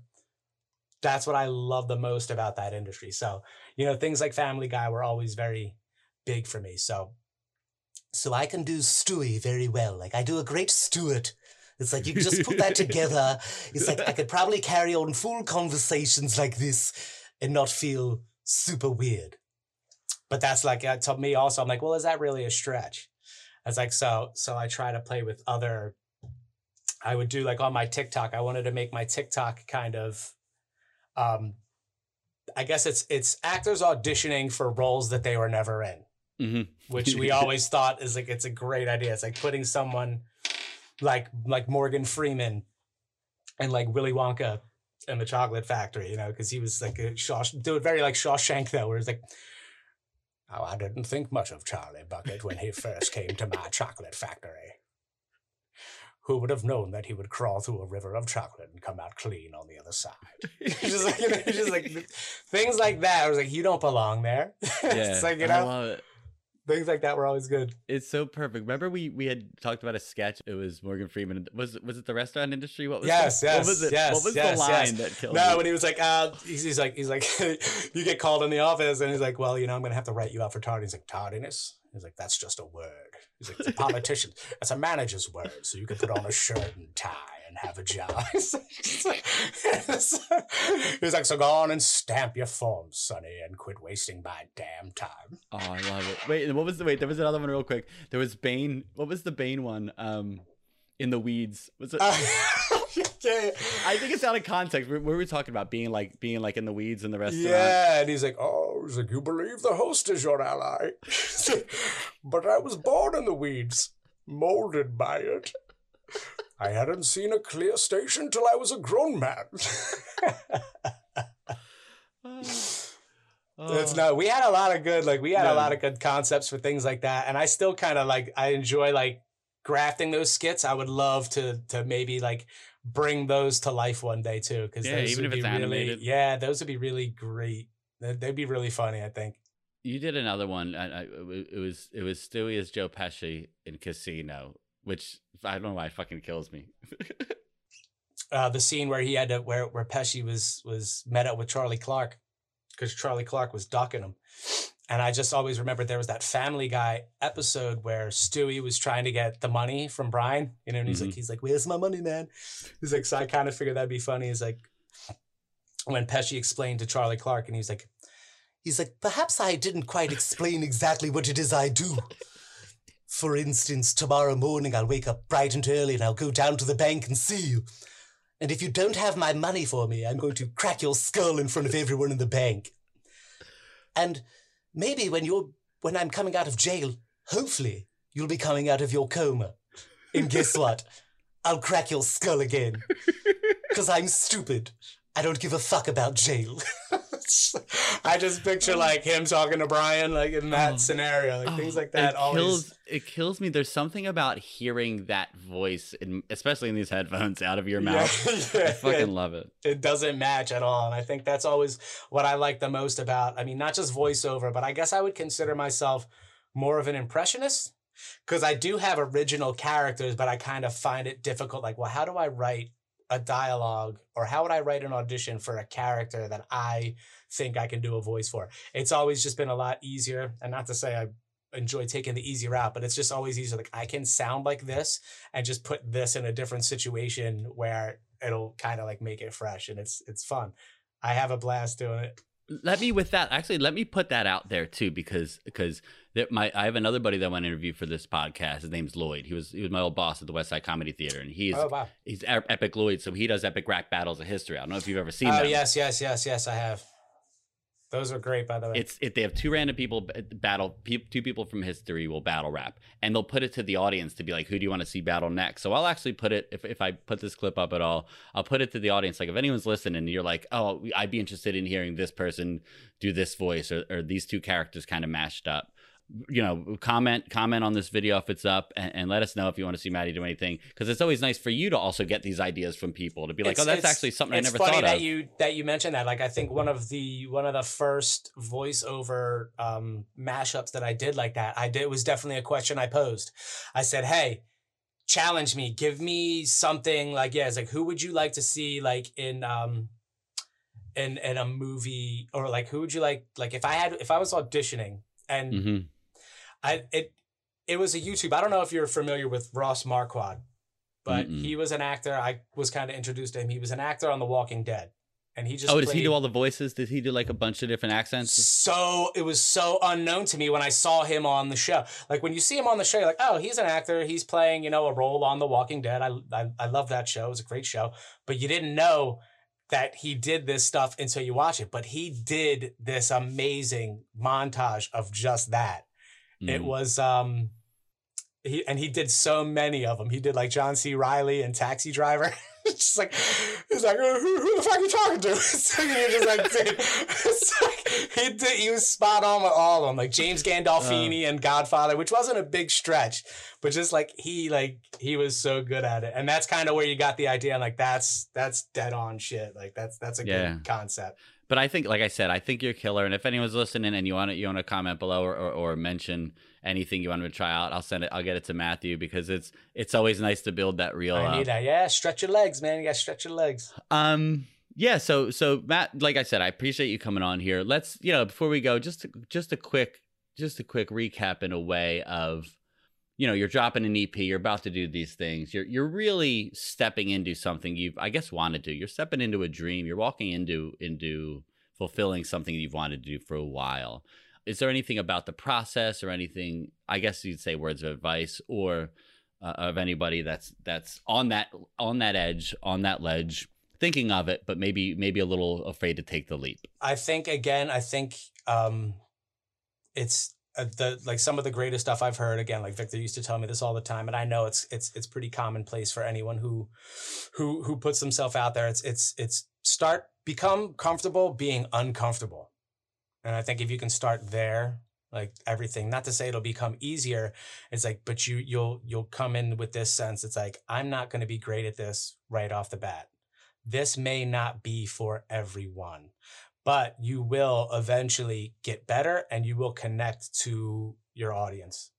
Speaker 1: That's what I love the most about that industry. So you know, things like Family Guy were always very big for me. So so I can do Stewie very well. Like I do a great Stewart. It's like you just put that together. It's like I could probably carry on full conversations like this and not feel super weird. But that's like to me also. I'm like, well, is that really a stretch? I was like, so so I try to play with other. I would do like on my TikTok. I wanted to make my TikTok kind of, um, I guess it's it's actors auditioning for roles that they were never in
Speaker 3: hmm
Speaker 1: which we always thought is like it's a great idea. It's like putting someone like like Morgan Freeman and like Willy Wonka in the Chocolate Factory, you know, because he was like a Shaw, do it very like Shawshank though, where it's like, oh, I didn't think much of Charlie Bucket when he first came to my chocolate factory. Who would have known that he would crawl through a river of chocolate and come out clean on the other side? Just like, you know, just like things like that. I was like, you don't belong there.
Speaker 3: Yeah,
Speaker 1: it's like you
Speaker 3: I love it.
Speaker 1: Things like that were always good.
Speaker 3: It's so perfect. Remember we we had talked about a sketch. It was Morgan Freeman. Was was it the restaurant industry? What was
Speaker 1: Yes,
Speaker 3: the,
Speaker 1: yes,
Speaker 3: what was it?
Speaker 1: yes,
Speaker 3: what was
Speaker 1: yes,
Speaker 3: the line
Speaker 1: yes.
Speaker 3: that killed
Speaker 1: No,
Speaker 3: you?
Speaker 1: when he was like, uh, he's, he's like, he's like, you get called in the office, and he's like, well, you know, I'm gonna have to write you out for tardiness. He's like, tardiness. He's like, that's just a word. He's like, it's a politician. That's a manager's word. So you can put on a shirt and tie and have a job. He's like, he's like, so go on and stamp your forms, Sonny, and quit wasting my damn time.
Speaker 3: Oh, I love it. Wait, what was the wait? There was another one real quick. There was Bane. What was the Bane one? Um, in the weeds. Was it?
Speaker 1: Uh,
Speaker 3: I think it's out of context. We, we were talking about being like being like in the weeds in the restaurant.
Speaker 1: Yeah, and he's like, "Oh, he's like, you believe the host is your ally?" But I was born in the weeds, molded by it. I hadn't seen a clear station till I was a grown man.
Speaker 3: Oh.
Speaker 1: It's no, we had a lot of good, like we had
Speaker 3: Yeah.
Speaker 1: a lot of good concepts for things like that, and I still kind of like I enjoy like grafting those skits. I would love to to maybe like bring those to life one day too, because
Speaker 3: Yeah, even if it's
Speaker 1: really,
Speaker 3: animated.
Speaker 1: yeah, those would be really great. They'd be really funny, I think.
Speaker 3: You did another one. I, I, it was it was Stewie as Joe Pesci in Casino. which I don't know why it fucking kills me.
Speaker 1: uh, the scene where he had to where where Pesci was was met up with Charlie Clark because Charlie Clark was ducking him. And I just always remember there was that Family Guy episode where Stewie was trying to get the money from Brian, you know, and he's
Speaker 3: Mhm.
Speaker 1: like, he's like, "Where's my money, man?" He's like, so I kind of figured that'd be funny. He's like, when Pesci explained to Charlie Clark, and he's like, he's like, perhaps I didn't quite explain exactly what it is I do. For instance, tomorrow morning I'll wake up bright and early and I'll go down to the bank and see you. And if you don't have my money for me, I'm going to crack your skull in front of everyone in the bank. And maybe when you're when I'm coming out of jail, hopefully you'll be coming out of your coma. And guess what? I'll crack your skull again. Cause I'm stupid. I don't give a fuck about jail. I just picture like him talking to Brian, like in that
Speaker 3: Oh.
Speaker 1: scenario, like oh, things
Speaker 3: Oh,
Speaker 1: like that.
Speaker 3: It
Speaker 1: always
Speaker 3: kills. It kills me. There's something about hearing that voice, in, especially in these headphones, out of your mouth.
Speaker 1: Yeah,
Speaker 3: I fucking love it.
Speaker 1: it doesn't match at all. And I think that's always what I like the most about, I mean, not just voiceover, but I guess I would consider myself more of an impressionist because I do have original characters, but I kind of find it difficult. Like, well, how do I write a dialogue or how would I write an audition for a character that I think I can do a voice for? It's always just been a lot easier. And not to say I enjoy taking the easy route, but it's just always easier. Like, I can sound like this and just put this in a different situation where it'll kind of like make it fresh and it's it's fun. I have a blast doing it.
Speaker 3: let me with that actually let me put that out there too because because there, my I have another buddy that I want to interview for this podcast. His name's Lloyd. He was he was my old boss at the West Side Comedy Theater, and he's
Speaker 1: oh wow!
Speaker 3: he's Epic Lloyd, so he does epic rap battles of history. I don't know if you've ever seen
Speaker 1: Oh
Speaker 3: them.
Speaker 1: yes, yes, yes, yes. I have. Those are great, by the way.
Speaker 3: It's it, they have two random people battle two people from history will battle rap and they'll put it to the audience to be like who do you want to see battle next so I'll actually put it if, if I put this clip up at all I'll put it to the audience like if anyone's listening you're like oh I'd be interested in hearing this person do this voice or, or these two characters kind of mashed up you know comment comment on this video if it's up and, and let us know if you want to see Maddie do anything because it's always nice for you to also get these ideas from people to be like
Speaker 1: It's-
Speaker 3: oh that's actually something I
Speaker 1: it's
Speaker 3: never
Speaker 1: funny
Speaker 3: thought
Speaker 1: that you that you mentioned that. Like I think one of the one of the first voiceover um, mashups that I did like that, I did was definitely a question I posed. I said, "Hey, challenge me. Give me something like yeah. It's like who would you like to see like in um in in a movie or like who would you like like if I had if I was auditioning and
Speaker 3: hmm
Speaker 1: I it it was a YouTube. I don't know if you're familiar with Ross Marquand, but
Speaker 3: Mm-mm.
Speaker 1: he was an actor. I was kind of introduced to him. He was an actor on The Walking Dead, and he just
Speaker 3: oh does he do all the voices did he do like a bunch of different accents
Speaker 1: so it was so unknown to me when I saw him on the show. Like when you see him on the show, you're like, oh, he's an actor. He's playing, you know, a role on The Walking Dead. I I, I love that show. It was a great show. But you didn't know that he did this stuff until you watch it. But he did this amazing montage of just that. It
Speaker 3: Mhm.
Speaker 1: was um he and he did so many of them. He did like John C. Reilly and Taxi Driver. It's just like he's like who, who the fuck are you talking to? so you're just like, dude, like he did he was spot on with all of them, like James Gandolfini and Godfather, which wasn't a big stretch, but just like he like he was so good at it, and that's kind of where you got the idea. Like that's that's dead on shit. Like that's that's a
Speaker 3: Yeah.
Speaker 1: good concept.
Speaker 3: But I think, like I said, I think you're killer. And if anyone's listening and you want to, you want to comment below or, or, or mention anything you want to try out, I'll send it. I'll get it to Matthew because it's it's always nice to build that reel.
Speaker 1: I
Speaker 3: uh,
Speaker 1: need that. Yeah, stretch your legs, man. You got to stretch your legs.
Speaker 3: Um. Yeah. So so Matt, like I said, I appreciate you coming on here. Let's you know before we go, just just a quick just a quick recap in a way of you know you're dropping an EP, you're about to do these things, you're you're really stepping into something you've I guess wanted to. You're stepping into a dream. You're walking into into fulfilling something you've wanted to do for a while. Is there anything about the process or anything? I guess you'd say words of advice or uh, of anybody that's that's on that on that edge on that ledge thinking of it but maybe maybe a little afraid to take the leap
Speaker 1: I think again, I think um, it's Uh, the like some of the greatest stuff I've heard. Again, like Victor used to tell me this all the time, and I know it's it's it's pretty commonplace for anyone who who who puts themselves out there. It's it's it's start become comfortable being uncomfortable, and I think if you can start there. Like everything, not to say it'll become easier. It's like, but you you'll you'll come in with this sense. It's like I'm not going to be great at this right off the bat. This may not be for everyone but you will eventually get better and you will connect to your audience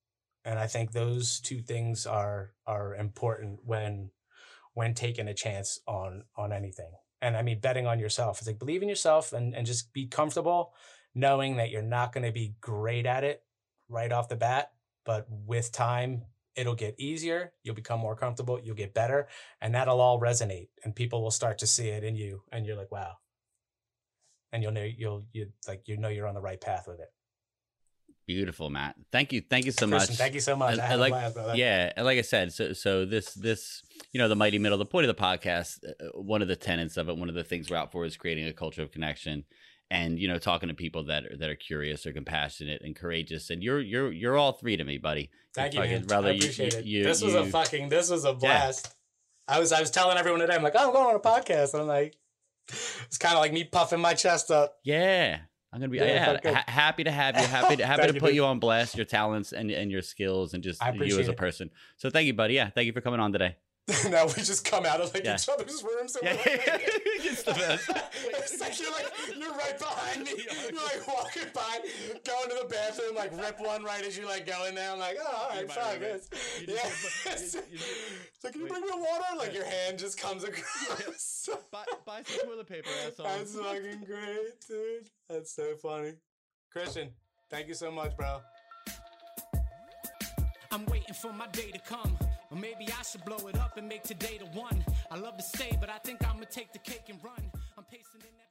Speaker 1: and I think those two things are are important when when taking a chance on on anything. And I mean betting on yourself. It's like believe in yourself and and just be comfortable knowing that you're not going to be great at it right off the bat, but with time it'll get easier, you'll become more comfortable, you'll get better, and that'll all resonate and people will start to see it in you and you're like, "Wow." And you'll know you'll you like you know you're on the right path with it.
Speaker 3: Beautiful, Matt. Thank you. Thank you so
Speaker 1: Christian,
Speaker 3: much.
Speaker 1: Thank you so much. I had
Speaker 3: like-
Speaker 1: a blast, brother.
Speaker 3: Yeah, and like I said, so so this this you know the mighty middle. The point of the podcast, uh, one of the tenets of it, one of the things we're out for is creating a culture of connection, and you know talking to people that are that are curious or compassionate and courageous. And you're you're you're all three to me, buddy.
Speaker 1: Thank you,
Speaker 3: fucking-
Speaker 1: man.
Speaker 3: brother,
Speaker 1: I
Speaker 3: you-
Speaker 1: appreciate
Speaker 3: you-
Speaker 1: it.
Speaker 3: you-
Speaker 1: this was a fucking. This was a blast. I was I was telling everyone today. I'm like, oh, I'm going on a podcast, and I'm like, it's kind of like me puffing my chest up.
Speaker 3: Yeah. I'm gonna be
Speaker 1: Yeah,
Speaker 3: yeah, ha- happy to have you. Happy to happy to
Speaker 1: you,
Speaker 3: put
Speaker 1: dude.
Speaker 3: you on blast, your talents and and your skills, and just you as a person. So thank you, buddy. Yeah, thank you for coming on today.
Speaker 1: now we just come out of like
Speaker 3: Yeah.
Speaker 1: each other's rooms. And
Speaker 3: Yeah,
Speaker 1: we're like,
Speaker 3: it's the best.
Speaker 1: it's like you're like you're right behind me. You're like walking by, going to the bathroom, like rip one right as you like go in there. I'm like, oh, all right,
Speaker 3: You're my
Speaker 1: fuck this. Yeah.
Speaker 3: just- you- you-
Speaker 1: It's like, can you bring me water? Like your hand just comes across.
Speaker 3: buy, buy some toilet paper, asshole.
Speaker 1: That's fucking great, dude. That's so funny. Christian, thank you so much, bro.
Speaker 4: I'm waiting for my day to come. Or maybe I should blow it up and make today the one. I love to stay, but I think I'ma take the cake and run. I'm pacing in that.